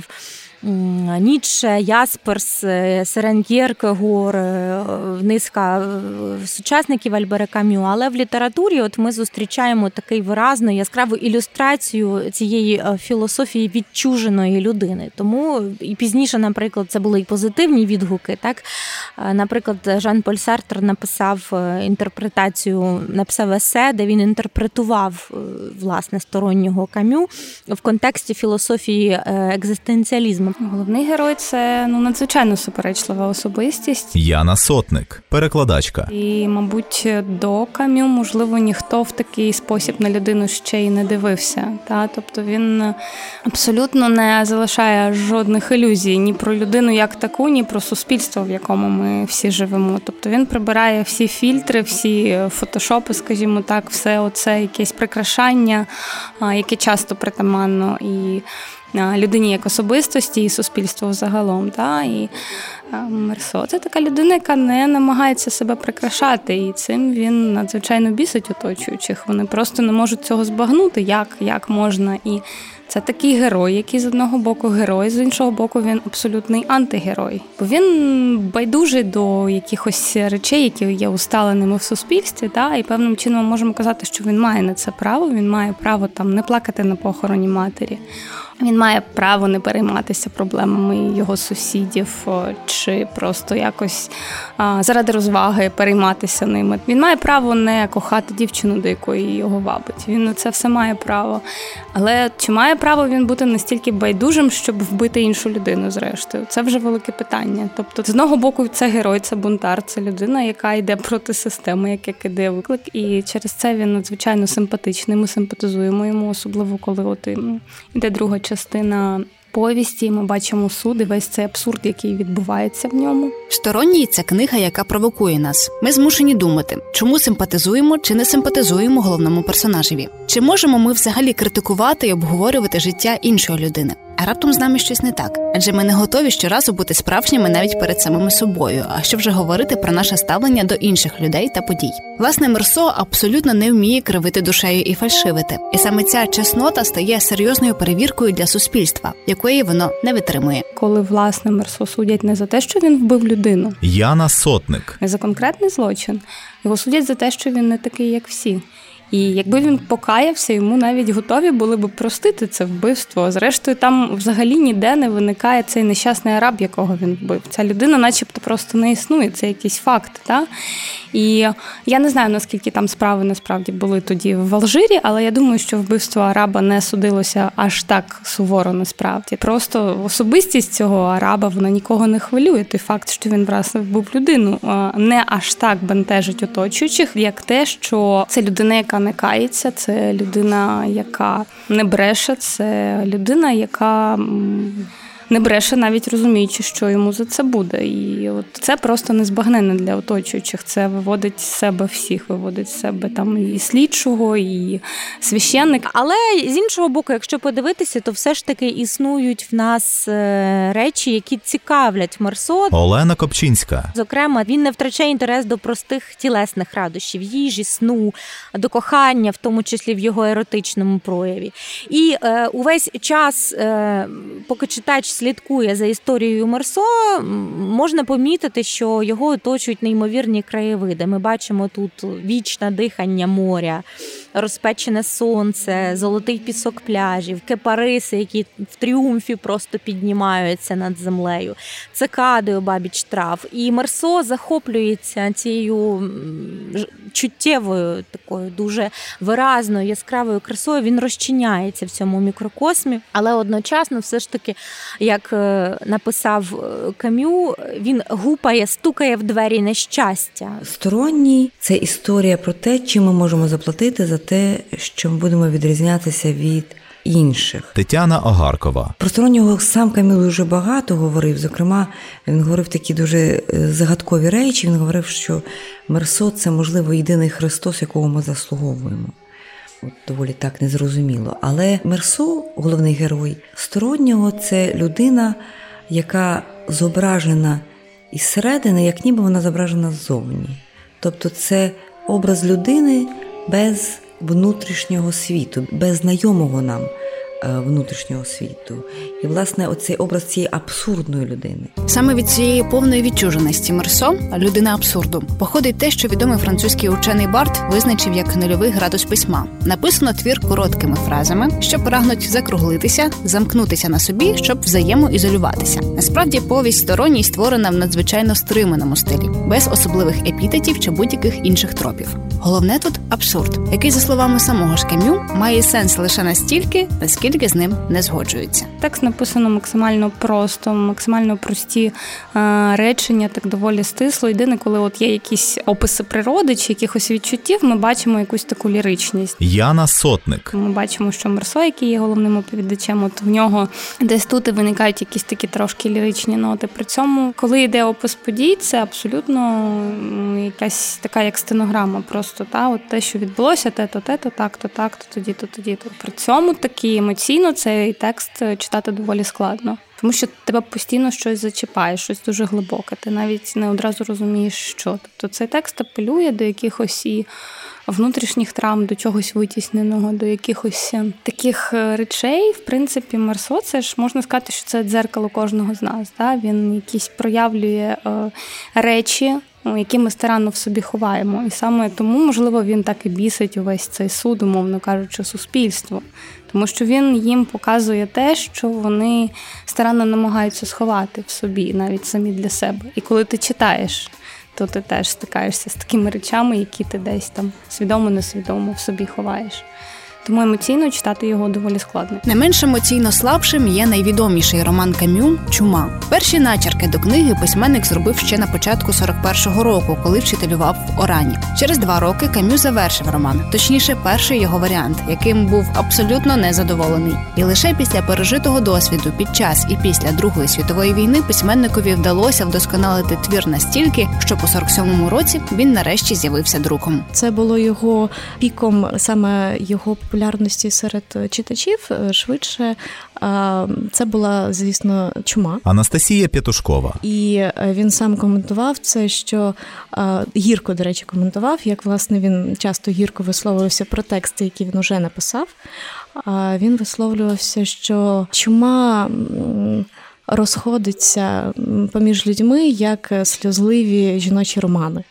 розробляв Ніцше, Ясперс, е, Серен Кєркегор, е, низка е, сучасників Альбера Кам'ю. Але в літературі от ми зустрічаємо такий виразну яскраву ілюстрацію цієї філософії відчуженої людини. Тому і пізніше, наприклад, це були і позитивні відгуки. Так, наприклад, Жан Поль Сартер написав інтерпретацію, написав есе, де він інтерпретував власне стороннього кам'ю в контексті філософії екзистенціалізму. Головний герой це ну надзвичайно суперечлива особистість. Яна Сотник, перекладачка. І, мабуть, до кам'ю, можливо, ніхто в такий спосіб на людину ще й не дивився. Та тобто він абсолютно не залишає жодних ілюзій ні про людину як таку, ні про суспільство, в якому ми всі живемо. Тобто він прибирає всі фільтри, всі фотошопи, скажімо так, все оце якесь прикрашання, яке часто притаманно і людині як особистості і суспільству загалом. Та? І Мерсо це така людина, яка не намагається себе прикрашати, і цим він надзвичайно бісить оточуючих. Вони просто не можуть цього збагнути, як, як можна. І це такий герой, який з одного боку герой, з іншого боку, він абсолютний антигерой. Бо він байдужий до якихось речей, які є усталеними в суспільстві. Та, І певним чином ми можемо казати, що він має на це право, він має право там не плакати на похороні матері. Він має право не перейматися проблемами його сусідів, чи просто якось заради розваги перейматися ними. Він має право не кохати дівчину, до якої його вабить. Він на це все має право. Але чи має право він бути настільки байдужим, щоб вбити іншу людину? Зрештою, це вже велике питання. Тобто, з одного боку, це герой, це бунтар, це людина, яка йде проти системи, яка кидає виклик, і через це він надзвичайно симпатичний. Ми симпатизуємо йому, особливо коли от іде друга частина повісті. Ми бачимо суд і весь цей абсурд, який відбувається в ньому. Сторонній це книга, яка провокує нас. Ми змушені думати, чому симпатизуємо чи не симпатизуємо головному персонажеві. Чи можемо ми взагалі критикувати і обговорювати життя іншої людини? А раптом з нами щось не так, адже ми не готові щоразу бути справжніми навіть перед самими собою. А що вже говорити про наше ставлення до інших людей та подій? Власне, Мерсо абсолютно не вміє кривити душею і фальшивити, і саме ця чеснота стає серйозною перевіркою для суспільства, якої воно не витримує. Коли власне Мерсо судять не за те, що він вбив людину, Яна Сотник, не за конкретний злочин, його судять за те, що він не такий, як всі. І якби він покаявся, йому навіть готові були б простити це вбивство. Зрештою, там взагалі ніде не виникає цей нещасний араб, якого він вбив. Ця людина, начебто, просто не існує. Це якийсь факт. Та? І я не знаю, наскільки там справи насправді були тоді в Алжирі, але я думаю, що вбивство араба не судилося аж так суворо насправді. Просто особистість цього араба вона нікого не хвилює. Той факт, що він власне вбив людину, не аж так бентежить оточуючих, як те, що це людина, яка не кається, це людина, яка не бреше, це людина, яка не бреше, навіть розуміючи, що йому за це буде. І от це просто незбагненно для оточуючих. Це виводить з себе всіх, виводить з себе там і слідчого, і священник. Але з іншого боку, якщо подивитися, то все ж таки існують в нас е, речі, які цікавлять Марсо. Олена Копчинська. Зокрема, він не втрачає інтерес до простих тілесних радощів, їжі, сну, до кохання, в тому числі в його еротичному прояві. І е, увесь час, е, поки читач слідкує за історією Мерсо, можна помітити, що його оточують неймовірні краєвиди. Ми бачимо тут вічне дихання моря, розпечене сонце, золотий пісок пляжів, кепариси, які в тріумфі просто піднімаються над землею, цикади обабіч трав. І Мерсо захоплюється цією чуттєвою, такою дуже виразною, яскравою красою. Він розчиняється в цьому мікрокосмі, але одночасно, все ж таки, як е, написав е, Кам'ю, він гупає, стукає в двері нещастя. Сторонній це історія про те, чим ми можемо заплатити за те, що ми будемо відрізнятися від. Інших Тетяна Огаркова про стороннього сам Каміл дуже багато говорив. Зокрема, він говорив такі дуже е, загадкові речі. Він говорив, що Мерсо це можливо єдиний Христос, якого ми заслуговуємо. От доволі так незрозуміло. Але Мерсо, головний герой, стороннього це людина, яка зображена із середини, як ніби вона зображена ззовні. Тобто, це образ людини без внутрішнього світу, без знайомого нам. Е, внутрішнього світу, і власне оцей образ цієї абсурдної людини. Саме від цієї повної відчуженості Мерсо, людина абсурду, походить те, що відомий французький учений Барт визначив як нульовий градус письма. Написано твір короткими фразами, що прагнуть закруглитися, замкнутися на собі, щоб взаємоізолюватися. Насправді, повість сторонній створена в надзвичайно стриманому стилі, без особливих епітетів чи будь-яких інших тропів. Головне тут абсурд, який, за словами самого ж Кам'ю, має сенс лише настільки, наскільки з ним не згоджуються. Текст написано максимально просто, максимально прості е, речення, так доволі стисло. Єдине, коли от є якісь описи природи чи якихось відчуттів, ми бачимо якусь таку ліричність. Яна Сотник. Ми бачимо, що Мерсо, який є головним оповідачем, от в нього десь тут і виникають якісь такі трошки ліричні ноти. При цьому, коли йде опис подій, це абсолютно якась така як стенограма. Просто просто та от те, що відбулося, те-то, те-то, так-то, так-то, тоді-то, тоді-то. При цьому такі емоційно цей текст читати доволі складно. Тому що тебе постійно щось зачіпає, щось дуже глибоке. Ти навіть не одразу розумієш, що. Тобто цей текст апелює до якихось і внутрішніх травм, до чогось витісненого, до якихось е, таких е, речей. В принципі, Марсо, це ж можна сказати, що це дзеркало кожного з нас. Да? Він якісь проявлює е, речі. Які ми старанно в собі ховаємо, і саме тому, можливо, він так і бісить увесь цей суд, умовно кажучи, суспільство, тому що він їм показує те, що вони старанно намагаються сховати в собі, навіть самі для себе. І коли ти читаєш то ти теж стикаєшся з такими речами, які ти десь там свідомо-несвідомо в собі ховаєш тому емоційно читати його доволі складно. Не менш емоційно слабшим є найвідоміший роман Кам'ю Чума. Перші начерки до книги письменник зробив ще на початку 41-го року, коли вчителював вОрані. Через два роки Кам'ю завершив роман, точніше, перший його варіант, яким був абсолютно незадоволений. І лише після пережитого досвіду під час і після Другої світової війни письменникові вдалося вдосконалити твір настільки, що по 47-му році він нарешті з'явився друком. Це було його піком, саме його популярності серед читачів е, швидше. Це була, звісно, чума. Анастасія П'ятушкова. І е, він сам коментував це, що гірко, до речі, коментував, як власне він часто гірко висловлювався про тексти, які він уже написав. Він висловлювався, що чума розходиться поміж людьми як сльозливі жіночі романи.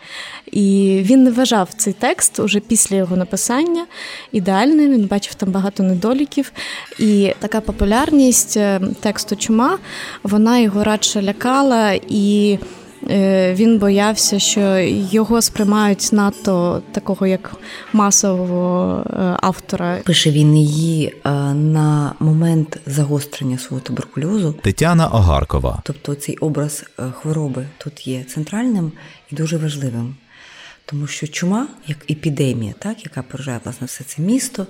І він не вважав цей текст уже після його написання ідеальним. Він бачив там багато недоліків. І така популярність е, тексту чума вона його радше лякала і. Е, він боявся, що його сприймають надто такого як масового е, автора. Пише він її е, на момент загострення свого туберкульозу. Тетяна Огаркова. Тобто цей образ хвороби тут є центральним і дуже важливим. Тому що чума, як епідемія, так яка поражає власне все це місто,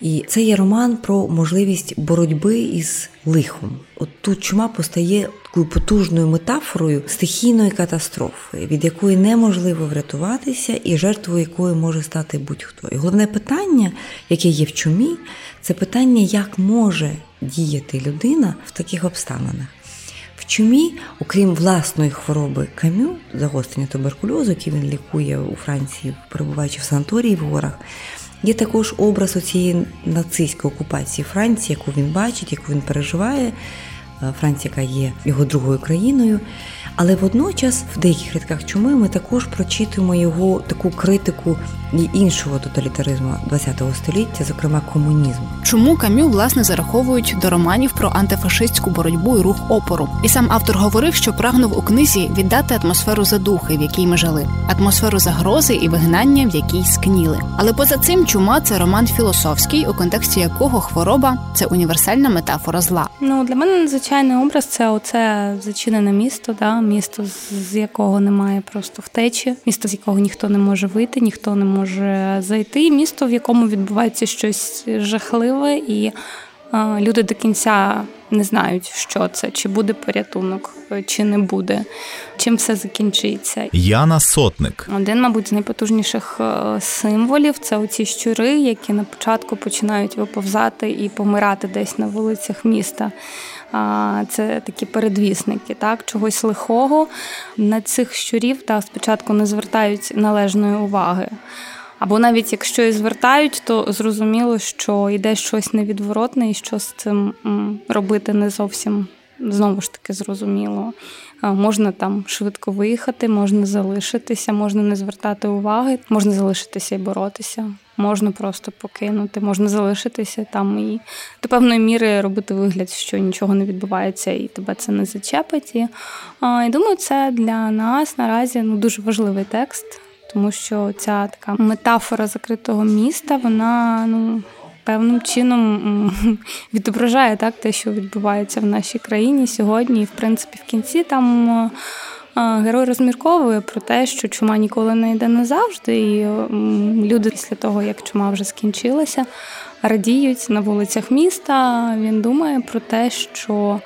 і це є роман про можливість боротьби із лихом. От тут чума постає такою потужною метафорою стихійної катастрофи, від якої неможливо врятуватися, і жертвою якої може стати будь-хто. І головне питання, яке є в чумі, це питання, як може діяти людина в таких обставинах. В чумі, окрім власної хвороби камю, загострення туберкульозу, який він лікує у Франції, перебуваючи в санаторії в горах, є також образ цієї нацистської окупації Франції, яку він бачить, яку він переживає. Е, Франція, яка є його другою країною. Але водночас в деяких рядках чуми ми також прочитуємо його таку критику і іншого тоталітаризму ХХ століття, зокрема комунізму. Чому кам'ю власне зараховують до романів про антифашистську боротьбу і рух опору? І сам автор говорив, що прагнув у книзі віддати атмосферу задухи, в якій ми жили, атмосферу загрози і вигнання, в якій скніли. Але поза цим чума це роман філософський, у контексті якого хвороба це універсальна метафора зла. Ну для мене надзвичайний образ це оце зачинене місто. Да? Місто, з якого немає просто втечі, місто, з якого ніхто не може вийти, ніхто не може зайти. Місто, в якому відбувається щось жахливе, і люди до кінця не знають, що це, чи буде порятунок, чи не буде, чим все закінчиться. Яна Сотник, один, мабуть, з найпотужніших е, символів це оці щури, які на початку починають виповзати і помирати десь на вулицях міста. Це такі передвісники, так, чогось лихого. На цих щурів так, спочатку не звертають належної уваги. Або навіть якщо і звертають, то зрозуміло, що йде щось невідворотне, і що з цим робити не зовсім знову ж таки зрозуміло. Можна там швидко виїхати, можна залишитися, можна не звертати уваги, можна залишитися і боротися, можна просто покинути, можна залишитися там і до певної міри робити вигляд, що нічого не відбувається, і тебе це не зачепить. І, і думаю, це для нас наразі ну, дуже важливий текст, тому що ця така метафора закритого міста, вона ну певним чином відображає так те, що відбувається в нашій країні сьогодні. І в принципі, в кінці там. Герой розмірковує про те, що чума ніколи не йде назавжди, і люди після того, як чума вже скінчилася, радіють на вулицях міста. Він думає про те, що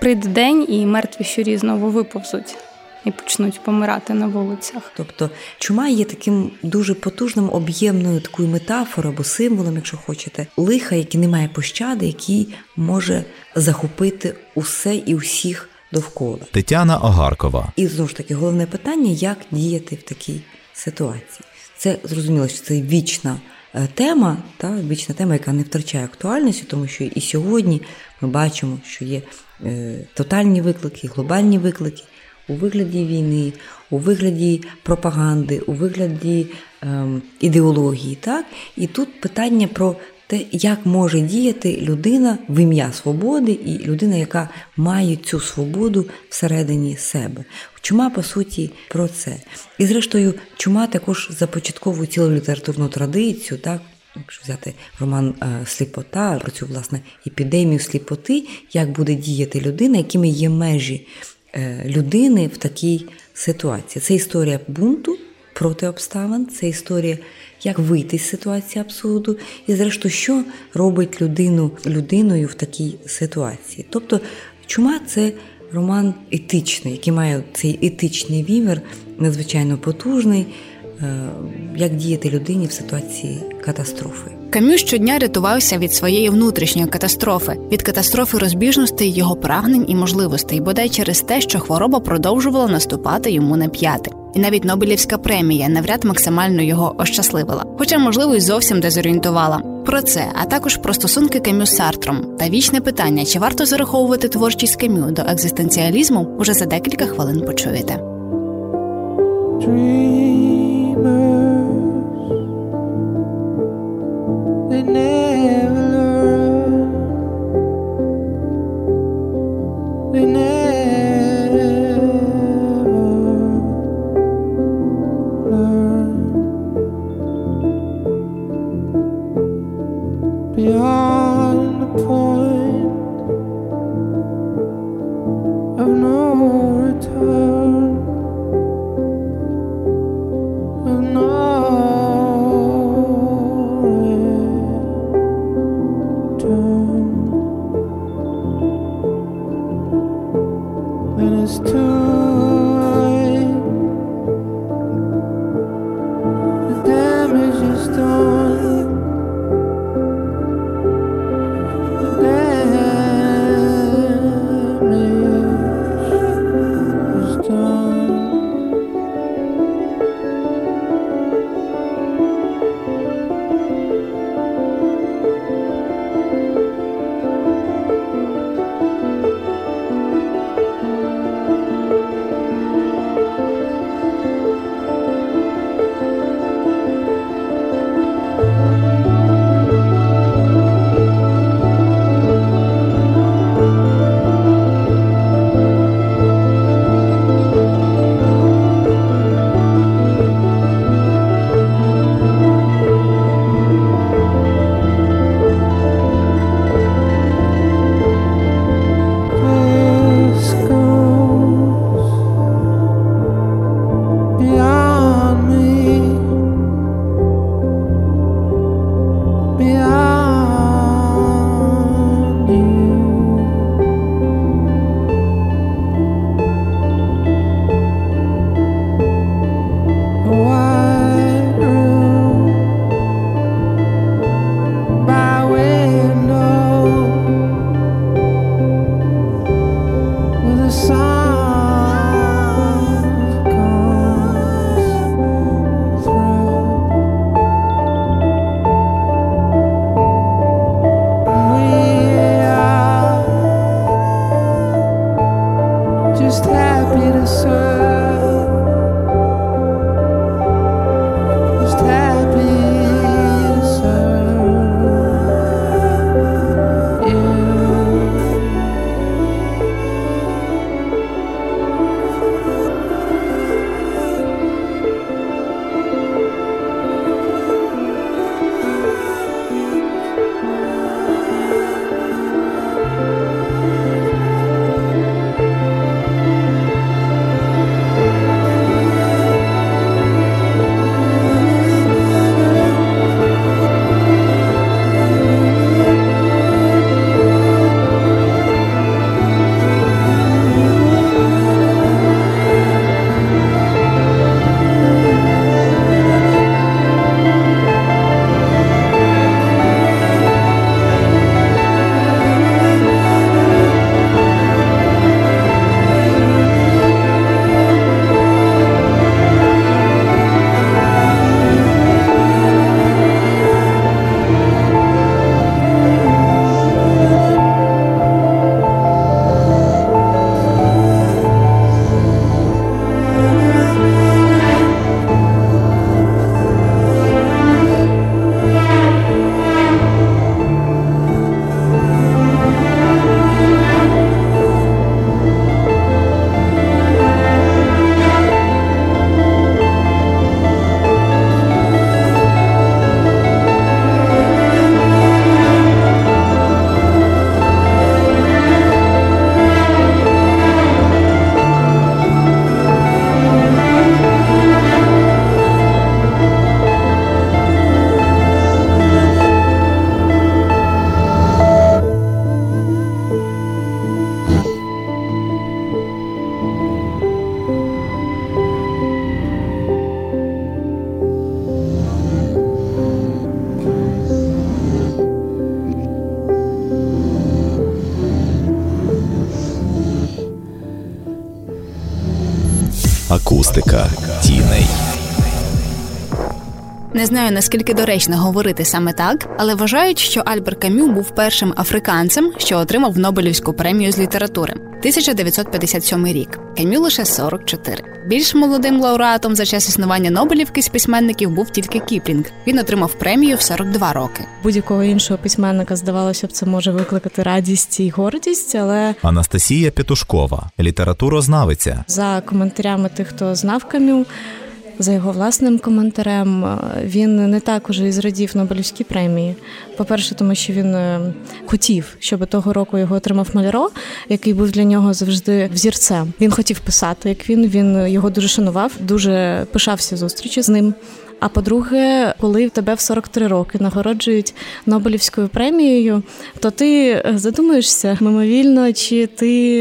прийде день і мертві щурі знову виповзуть і почнуть помирати на вулицях. Тобто чума є таким дуже потужним об'ємною такою метафорою або символом, якщо хочете, лиха, який не має пощади, який може захопити усе і усіх довкола. Тетяна Огаркова. І знову ж таки, головне питання, як діяти в такій ситуації. Це зрозуміло, що це вічна е, тема, та вічна тема, яка не втрачає актуальності, тому що і сьогодні ми бачимо, що є е, тотальні виклики, глобальні виклики у вигляді війни, у вигляді пропаганди, у вигляді ем, ідеології. Так? І тут питання про те, як може діяти людина в ім'я свободи, і людина, яка має цю свободу всередині себе. Чума, по суті, про це. І зрештою, чума також започатковує цілу літературну традицію, так. Якщо взяти роман е, Сліпота про цю власне епідемію сліпоти, як буде діяти людина, якими є межі е, людини в такій ситуації. Це історія бунту проти обставин, це історія як вийти з ситуації абсурду, і, зрештою, що робить людину людиною в такій ситуації. Тобто, чума це роман етичний, який має цей етичний вімір, надзвичайно потужний, е, як діяти людині в ситуації катастрофи. Кам'ю щодня рятувався від своєї внутрішньої катастрофи, від катастрофи розбіжностей його прагнень і можливостей, бодай через те, що хвороба продовжувала наступати йому на п'яти. І навіть Нобелівська премія навряд максимально його ощасливила, хоча, можливо, й зовсім дезорієнтувала. Про це, а також про стосунки Кам'ю з Сартром та вічне питання, чи варто зараховувати творчість Кам'ю до екзистенціалізму, уже за декілька хвилин почуєте. They never знаю наскільки доречно говорити саме так, але вважають, що Альбер Камю був першим африканцем, що отримав Нобелівську премію з літератури. 1957 рік. Камю лише 44. Більш молодим лауреатом за час існування Нобелівки з письменників був тільки Кіплінг. Він отримав премію в 42 роки. Будь-якого іншого письменника здавалося б, це може викликати радість і гордість, але Анастасія Петушкова, літературознавиця. за коментарями тих, хто знав Камю. За його власним коментарем, е, він не так уже і зрадів Нобелівській премії. По-перше, тому що він е, хотів, щоб того року його отримав Маляро, який був для нього завжди взірцем. Він хотів писати, як він. Він його дуже шанував, дуже пишався зустрічі з ним. А по-друге, коли тебе в 43 роки нагороджують Нобелівською премією, то ти е, задумаєшся мимовільно, чи ти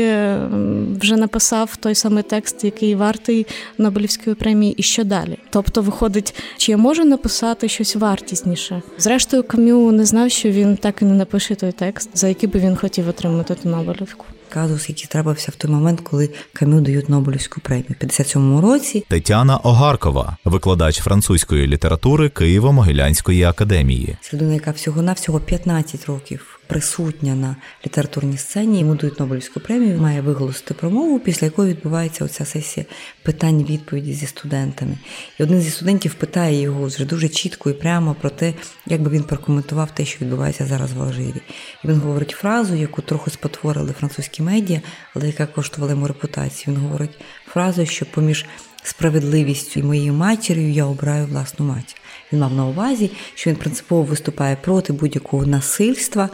вже написав той самий текст, який вартий Нобелівської премії, і що далі? Тобто, виходить, чи я можу написати щось вартісніше? Зрештою, Кам'ю не знав, що він так і не напише той текст, за який би він хотів отримати ту Нобелівку. Казус, який трапився в той момент, коли Камю дають Нобелівську премію. в 57-му році Тетяна Огаркова, викладач французької літератури Києво-Могилянської академії. Це людина, яка всього-навсього 15 років присутня на літературній сцені, йому дають Нобелівську премію, має виголосити промову, після якої відбувається оця сесія питань-відповіді зі студентами. І один зі студентів питає його вже дуже чітко і прямо про те, як би він прокоментував те, що відбувається зараз в Алжирі. І він говорить фразу, яку трохи спотворили французькі медіа, але яка коштувала йому репутацію. Він говорить фразу, що поміж справедливістю і моєю матір'ю я обираю власну матір. Він мав на увазі, що він принципово виступає проти будь-якого насильства,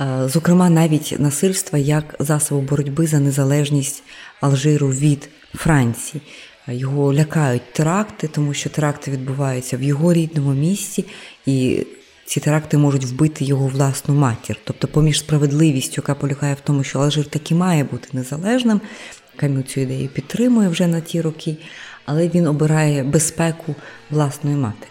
е, зокрема навіть насильства як засобу боротьби за незалежність Алжиру від Франції. Його лякають теракти, тому що теракти відбуваються в його рідному місті, і ці теракти можуть вбити його власну матір. Тобто, поміж справедливістю, яка полягає в тому, що Алжир таки має бути незалежним, Кам'ю цю ідею підтримує вже на ті роки, але він обирає безпеку власної матері.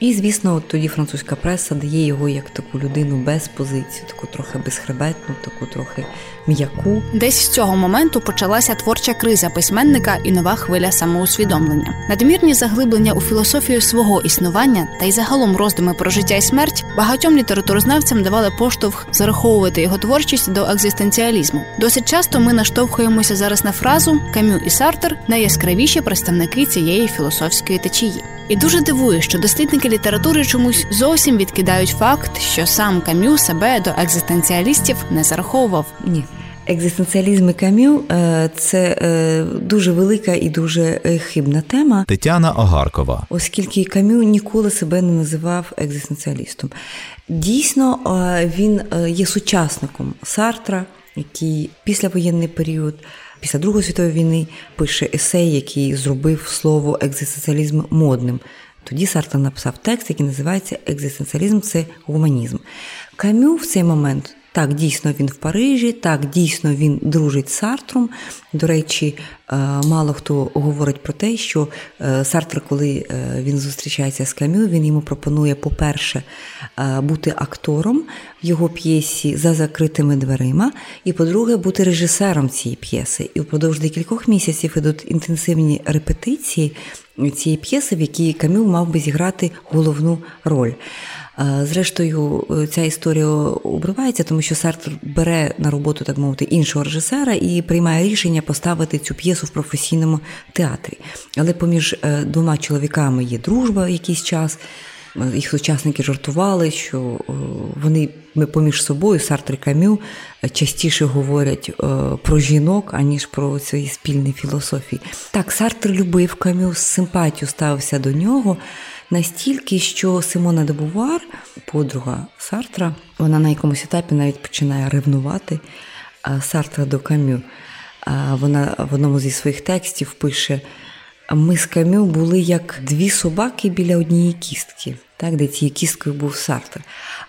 І, звісно, от тоді французька преса дає його як таку людину без позиції, таку трохи безхребетну, таку трохи м'яку. Десь з цього моменту почалася творча криза письменника і нова хвиля самоусвідомлення. Надмірні заглиблення у філософію свого існування та й загалом роздуми про життя і смерть багатьом літературознавцям давали поштовх зараховувати його творчість до екзистенціалізму. Досить часто ми наштовхуємося зараз на фразу Камю і Сартер найяскравіші представники цієї філософської течії. І дуже дивує, що дослідники літератури чомусь зовсім відкидають факт, що сам Камю себе до екзистенціалістів не зараховував. Ні. Екзистенціалізм і Кам'ю е, це е, дуже велика і дуже е, хибна тема. Тетяна Огаркова, оскільки Кам'ю ніколи себе не називав екзистенціалістом. Дійсно, він є сучасником Сартра, який післявоєнний період, після Другої світової війни пише есей, який зробив слово екзистенціалізм модним. Тоді Сартр написав текст, який називається Екзистенціалізм це гуманізм. Кам'ю в цей момент. Так, дійсно він в Парижі, так, дійсно він дружить з Сартром. До речі, е, мало хто говорить про те, що е, Сартр, коли е, він зустрічається з Камю, він йому пропонує, по-перше, бути актором в його п'єсі за закритими дверима, і, по-друге, бути режисером цієї п'єси. І впродовж декількох місяців ідуть інтенсивні репетиції цієї п'єси, в якій Камю мав би зіграти головну роль. Зрештою, ця історія обривається, тому що Сартр бере на роботу, так мовити, іншого режисера і приймає рішення поставити цю п'єсу в професійному театрі. Але поміж двома чоловіками є дружба якийсь час. Їх сучасники жартували, що вони поміж собою, Сартр і Камю, частіше говорять про жінок, аніж про свої спільні філософії. Так, Сартр любив Камю, з симпатію ставився до нього. Настільки, що Симона де Бувар, подруга Сартра, вона на якомусь етапі навіть починає ревнувати Сартра до Камю. Вона в одному зі своїх текстів пише: ми з Камю були як дві собаки біля однієї кістки. так, де цією кісткою був Сартр.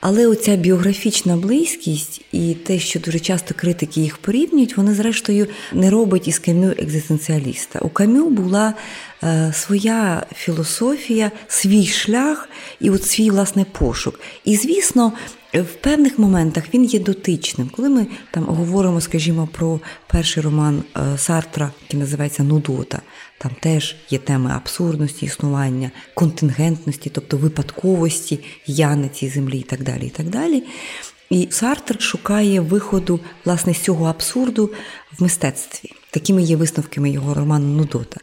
Але оця біографічна близькість і те, що дуже часто критики їх порівнюють, вони, зрештою, не робить із Камю екзистенціаліста. У Камю була е, своя філософія, свій шлях і от свій власне пошук. І, звісно, в певних моментах він є дотичним. Коли ми там говоримо, скажімо, про перший роман е, Сартра, який називається Нудота, там теж є теми абсурдності існування, контингентності, тобто випадковості я на цій землі і так далі. І так далі. І Сартр шукає виходу власне з цього абсурду в мистецтві. Такими є висновками його роману Нудота.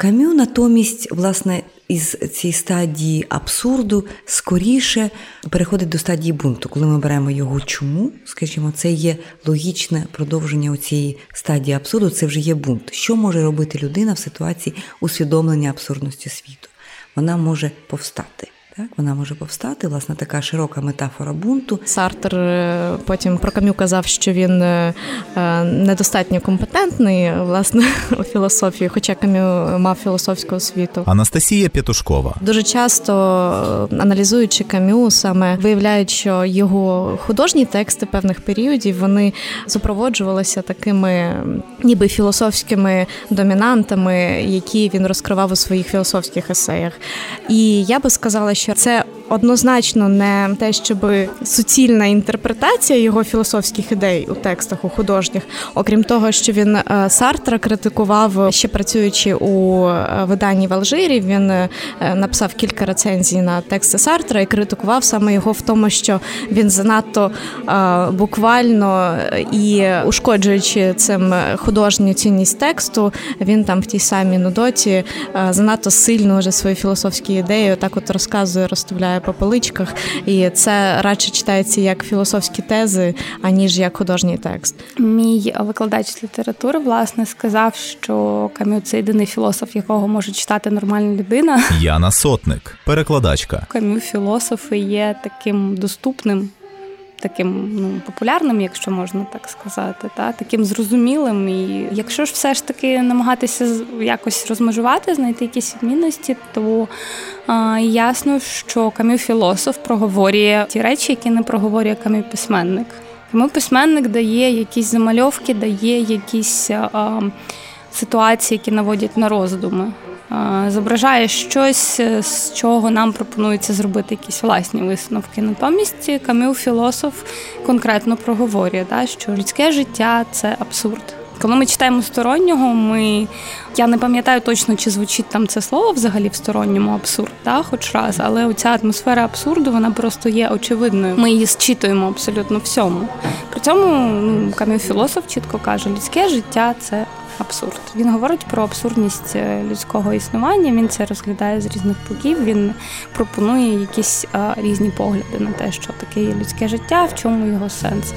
Кам'ю натомість, власне, із цієї стадії абсурду скоріше переходить до стадії бунту. Коли ми беремо його чому, скажімо, це є логічне продовження цієї стадії абсурду, це вже є бунт. Що може робити людина в ситуації усвідомлення абсурдності світу? Вона може повстати. Так, вона може повстати, власне, така широка метафора бунту. Сартер е, потім про Кам'ю казав, що він е, е, недостатньо компетентний власне у філософії, хоча Кам'ю мав філософську освіту. Анастасія Петушкова. Дуже часто аналізуючи Кам'ю, саме виявляють, що його художні тексти певних періодів вони супроводжувалися такими ніби філософськими домінантами, які він розкривав у своїх філософських есеях. І я би сказала, що це однозначно не те, щоб суцільна інтерпретація його філософських ідей у текстах у художніх, окрім того, що він е, Сартра критикував ще працюючи у е, виданні в Алжирі. Він е, написав кілька рецензій на тексти Сартра і критикував саме його в тому, що він занадто буквально і ушкоджуючи цим художню цінність тексту, він там в тій самій нудоті занадто сильно вже свої філософські ідеї так от розказує, розставляє по поличках, і це радше читається як філософські тези, аніж як художній текст. Мій викладач з літератури власне сказав, що Кам'ю це єдиний філософ, якого може читати нормальна людина. Яна Сотник, перекладачка. Кам'ю філософи є таким доступним. Таким ну популярним, якщо можна так сказати, та таким зрозумілим. І якщо ж все ж таки намагатися якось розмежувати, знайти якісь відмінності, то а, ясно, що кам'ю філософ проговорює ті речі, які не проговорює кам'ю письменник. Кам'ю письменник дає якісь замальовки, дає якісь а, ситуації, які наводять на роздуми зображає щось, з чого нам пропонується зробити якісь власні висновки. Натомість Кам'ю філософ конкретно проговорює, да, що людське життя це абсурд. Коли ми читаємо стороннього, ми я не пам'ятаю точно, чи звучить там це слово взагалі в сторонньому абсурд, да, хоч раз, але оця атмосфера абсурду вона просто є очевидною. Ми її зчитуємо абсолютно всьому. При цьому ну, Кам'ю філософ чітко каже, людське життя це абсурд. Він говорить про абсурдність е, людського існування. Він це розглядає з різних боків. Він пропонує якісь а, різні погляди на те, що таке є людське життя, в чому його сенс.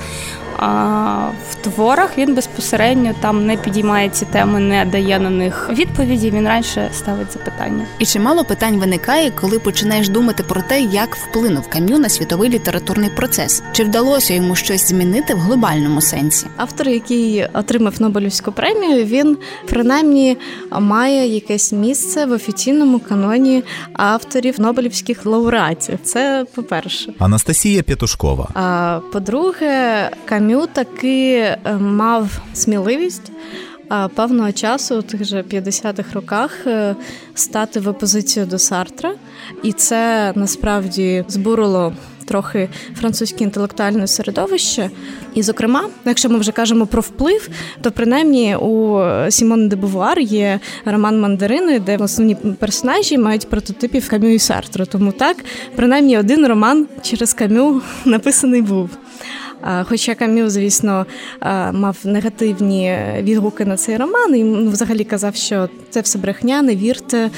А в творах він безпосередньо там не підіймає ці теми, не дає на них відповіді. Він раніше ставить запитання. І чимало питань виникає, коли починаєш думати про те, як вплинув кам'ю на світовий літературний процес, чи вдалося йому щось змінити в глобальному сенсі. Автор, який отримав Нобелівську премію, він принаймні має якесь місце в офіційному каноні авторів Нобелівських лауреатів. Це по перше, Анастасія Петушкова. А по-друге, Кам'ю таки е, мав сміливість певного часу, у тих же 50-х роках, е, стати в опозицію до Сартра, і це насправді збурило. Трохи французьке інтелектуальне середовище, і, зокрема, якщо ми вже кажемо про вплив, то принаймні у Сімон де Бувуар є роман Мандарини, де основні персонажі мають прототипів Кам'ю і Сартру. Тому так, принаймні, один роман через Кам'ю написаний був. Хоча Кам'ю, звісно, мав негативні відгуки на цей роман, і ну, взагалі казав, що це все брехня, не вірте.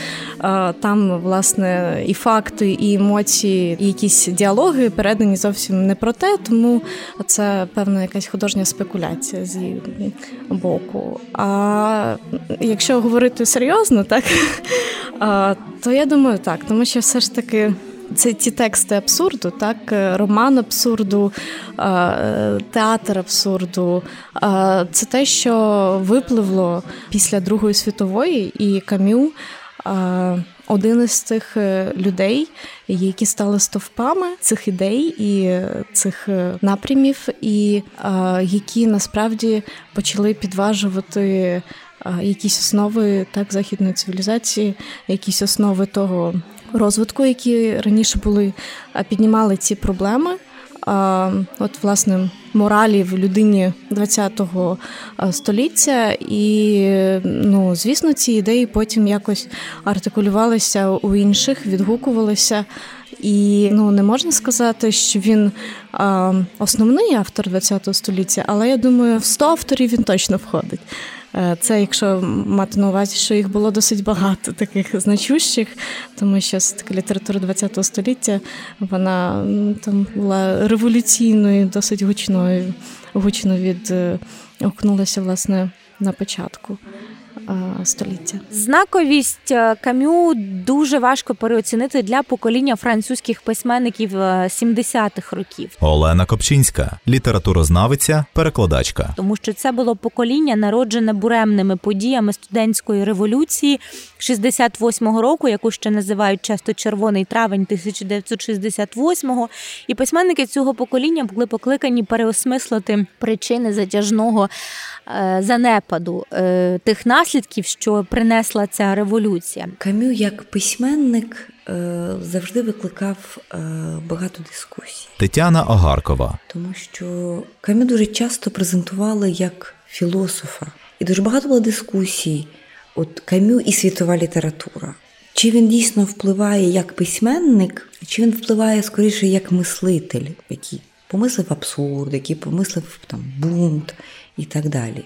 Там, власне, і факти, і емоції, і якісь діалоги передані зовсім не про те, тому це певна якась художня спекуляція з її боку. А якщо говорити серйозно, так то я думаю, так, тому що все ж таки. Це ті тексти абсурду, так, е, роман абсурду, е, театр абсурду. Е, це те, що випливло після Другої світової, і Кам'ю один із цих е, людей, які стали стовпами цих ідей і цих напрямів, і які насправді почали підважувати. Якісь основи так західної цивілізації, якісь основи того розвитку, які раніше були, піднімали ці проблеми. От, власне, моралі в людині ХХ століття, і ну, звісно, ці ідеї потім якось артикулювалися у інших, відгукувалися. І ну не можна сказати, що він а, основний автор ХХ століття, але я думаю, в 100 авторів він точно входить. Е, це якщо мати на увазі, що їх було досить багато таких значущих, тому що така література ХХ століття вона там була революційною, досить гучною, гучно відгукнулася власне на початку. Е, століття. Знаковість е, кам'ю дуже важко переоцінити для покоління французьких письменників 70-х е, років. Олена Копчинська, літературознавиця, перекладачка, тому що це було покоління, народжене буремними подіями студентської революції 68-го року, яку ще називають часто червоний травень 1968-го. І письменники цього покоління були покликані переосмислити причини затяжного занепаду тих наслідків, наслідків, що принесла ця революція. Кам'ю як письменник е, завжди викликав е, багато дискусій. Tетяna Огаркова, тому що Кам'ю дуже часто презентували як філософа, і дуже багато було дискусій. От Кам'ю і світова література. Чи він дійсно впливає як письменник, чи він впливає скоріше як мислитель, який помислив абсурд, який помислив там бунт і так далі.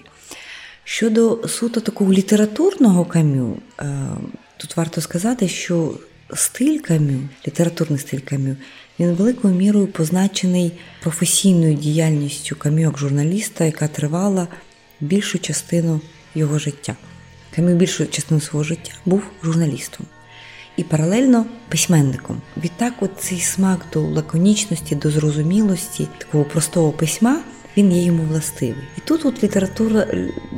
Щодо суто такого літературного кам'ю, е, тут варто сказати, що стиль кам'ю, літературний стиль кам'ю, він великою мірою позначений професійною діяльністю кам'ю як журналіста, яка тривала більшу частину його життя. Кам'ю більшу частину свого життя був журналістом і паралельно письменником. Відтак, от цей смак до лаконічності, до зрозумілості, такого простого письма він є йому властивий. І тут от література,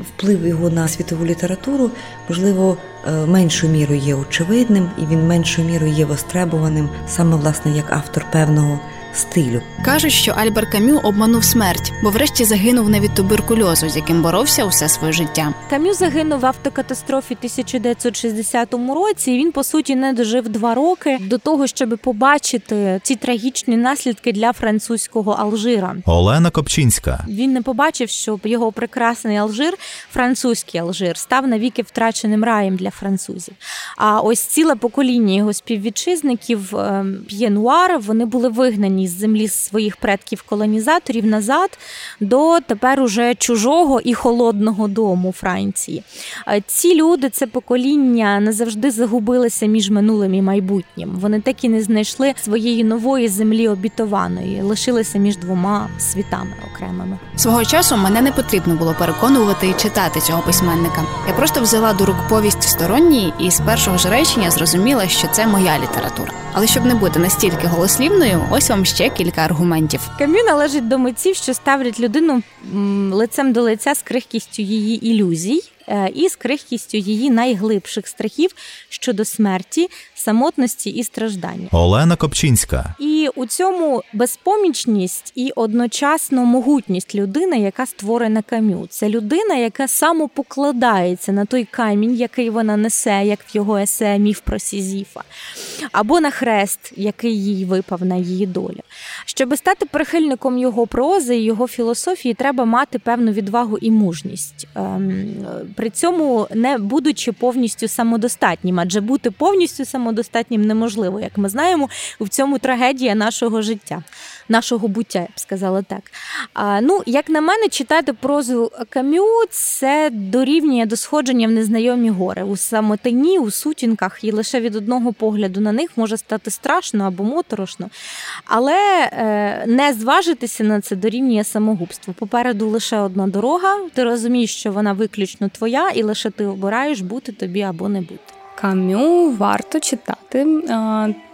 вплив його на світову літературу, можливо, е, меншою мірою є очевидним, і він меншою мірою є востребуваним саме власне як автор певного стилю. Кажуть, що Альбер Кам'ю обманув смерть, бо врешті загинув не від туберкульозу, з яким боровся усе своє життя. Кам'ю загинув в автокатастрофі 1960 році. і Він по суті не дожив два роки до того, щоб побачити ці трагічні наслідки для французького Алжира. Олена Копчинська. Він не побачив, що його прекрасний Алжир, французький Алжир, став навіки втраченим раєм для французів. А ось ціле покоління його співвітчизників ем, П'єнуар, вони були вигнані із землі своїх предків-колонізаторів назад до тепер уже чужого і холодного дому Франції. Ці люди, це покоління назавжди загубилися між минулим і майбутнім. Вони так і не знайшли своєї нової землі обітованої, лишилися між двома світами окремими. Свого часу мене не потрібно було переконувати і читати цього письменника. Я просто взяла до рук повість сторонньої і з першого ж речення зрозуміла, що це моя література. Але щоб не бути настільки голослівною, ось вам ще кілька аргументів. Кам'ю належить до митців, що ставлять людину лицем до лиця з крихкістю її ілюзій. Е, і з крихкістю її найглибших страхів щодо смерті, самотності і страждання. Олена Копчинська. І у цьому безпомічність і одночасно могутність людини, яка створена Камю. Це людина, яка самопокладається на той камінь, який вона несе, як в його есе міф про Сізіфа, або на хрест, який їй випав на її долю. Щоб стати прихильником його прози і його філософії, треба мати певну відвагу і мужність. При цьому не будучи повністю самодостатнім, адже бути повністю самодостатнім неможливо, як ми знаємо, в цьому трагедія нашого життя, нашого буття, я б сказала так. А, Ну, як на мене, читати прозу Кам'ю це дорівнює до сходження в незнайомі гори у самотині, у сутінках, і лише від одного погляду на них може стати страшно або моторошно. Але е, не зважитися на це дорівнює самогубство. Попереду лише одна дорога. Ти розумієш, що вона виключно твоя, і лише ти обираєш бути тобі або не бути. Кам'ю варто читати.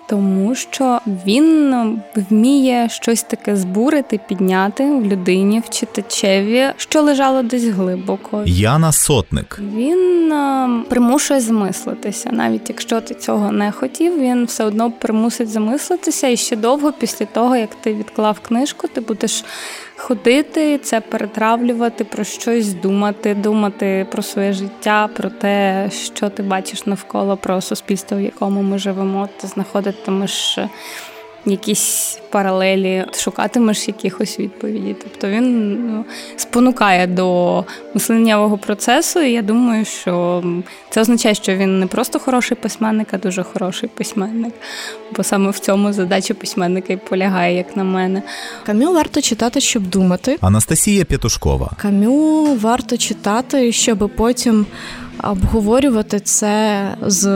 Тому що він вміє щось таке збурити, підняти в людині, в читачеві, що лежало десь глибоко. Яна Сотник, Він е, примушує замислитися, навіть якщо ти цього не хотів, він все одно примусить замислитися, і ще довго після того, як ти відклав книжку, ти будеш ходити, це перетравлювати, про щось думати, думати про своє життя, про те, що ти бачиш навколо, про суспільство, в якому ми живемо. Ти знаходитимеш якісь паралелі, шукатимеш якихось відповіді. Тобто він ну, спонукає до мисленнєвого процесу, і я думаю, що це означає, що він не просто хороший письменник, а дуже хороший письменник. Бо саме в цьому задача письменника і полягає, як на мене. Камю варто читати, щоб думати. Анастасія Петушкова, Камю варто читати, щоб потім обговорювати це з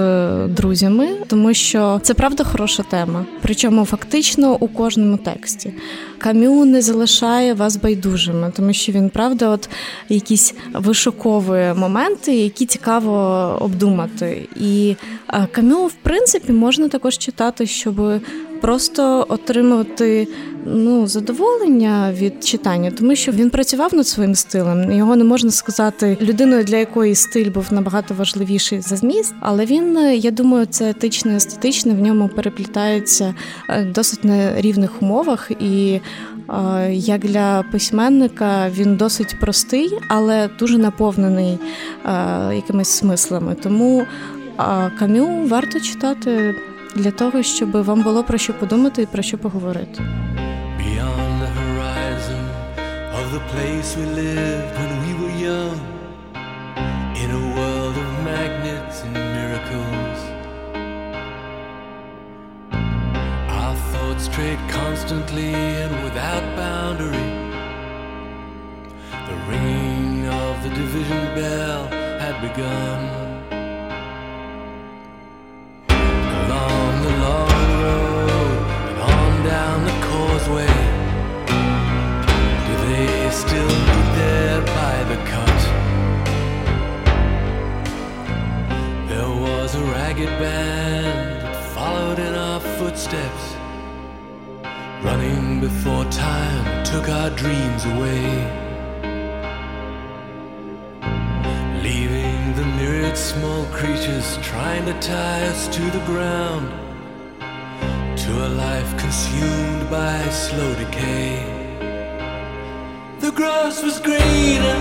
друзями, тому що це правда хороша тема. Причому фактично у кожному тексті. Камю не залишає вас байдужими, тому що він правда, от якісь вишуковує моменти, які цікаво обдумати. І е, камю, в принципі, можна також читати, щоб просто отримати ну, задоволення від читання, тому що він працював над своїм стилем. Його не можна сказати людиною, для якої стиль був набагато важливіший за зміст, але він, я думаю, це етичне, естетичне, в ньому переплітається е, досить на рівних умовах. І е, як для письменника він досить простий, але дуже наповнений е, якимись смислами. Тому камю варто читати для того, щоб вам було про що подумати і про що поговорити. The place we lived when we were young, in a world of magnets and miracles. Our thoughts strayed constantly and without boundary. The ringing of the division bell had begun. Long road and on down the causeway. Do they still meet there by the cut? There was a ragged band that followed in our footsteps, running before time took our dreams away. Leaving the myriad small creatures trying to tie us to the ground, to a life consumed by slow decay. The grass was greener,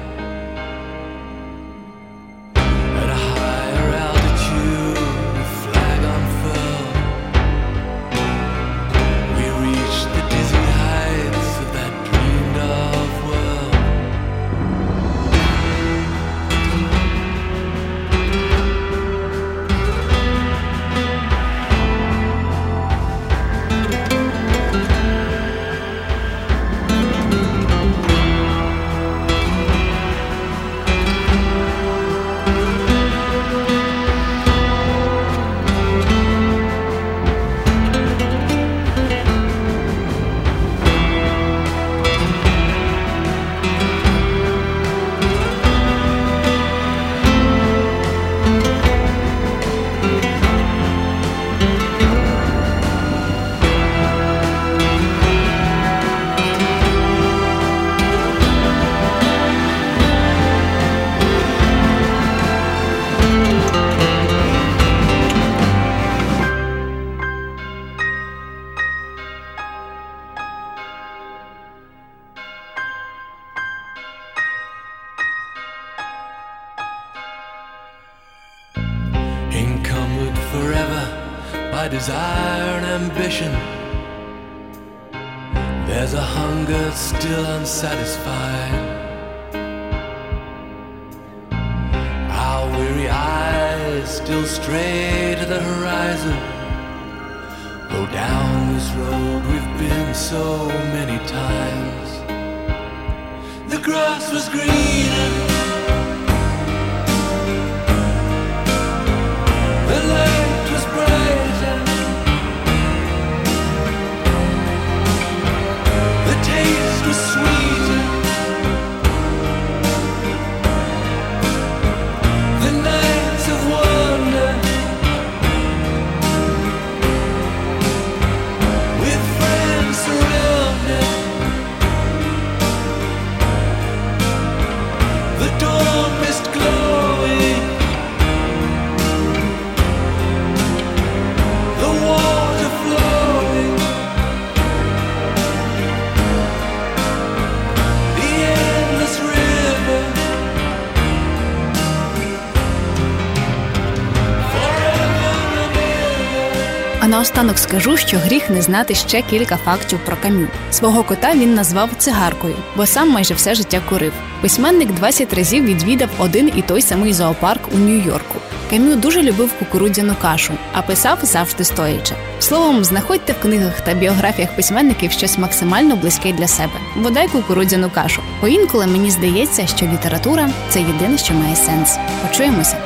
Наостанок скажу, що гріх не знати ще кілька фактів про камю. Свого кота він назвав цигаркою, бо сам майже все життя курив. Письменник 20 разів відвідав один і той самий зоопарк у Нью-Йорку. Камю дуже любив кукурудзяну кашу, а писав завжди стоячи. Словом, знаходьте в книгах та біографіях письменників щось максимально близьке для себе. Бодай кукурудзяну кашу. Бо інколи мені здається, що література це єдине, що має сенс. Почуємося.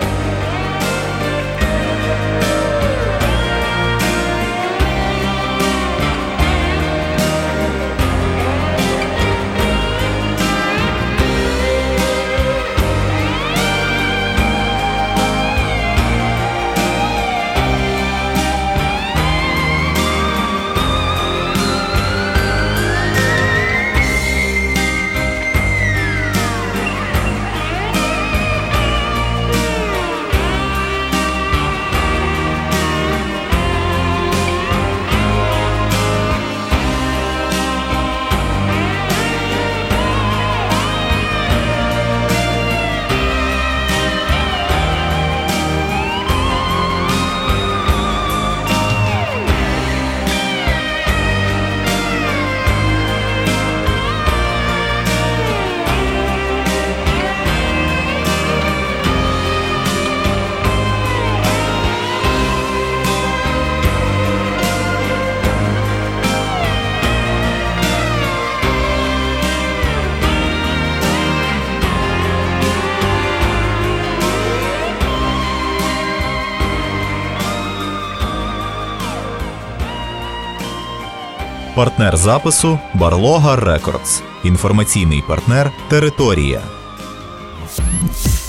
Партнер запису Барлога Рекордс. Інформаційний партнер Територія.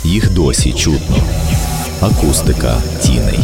Їх досі чутно. Акустика тіней.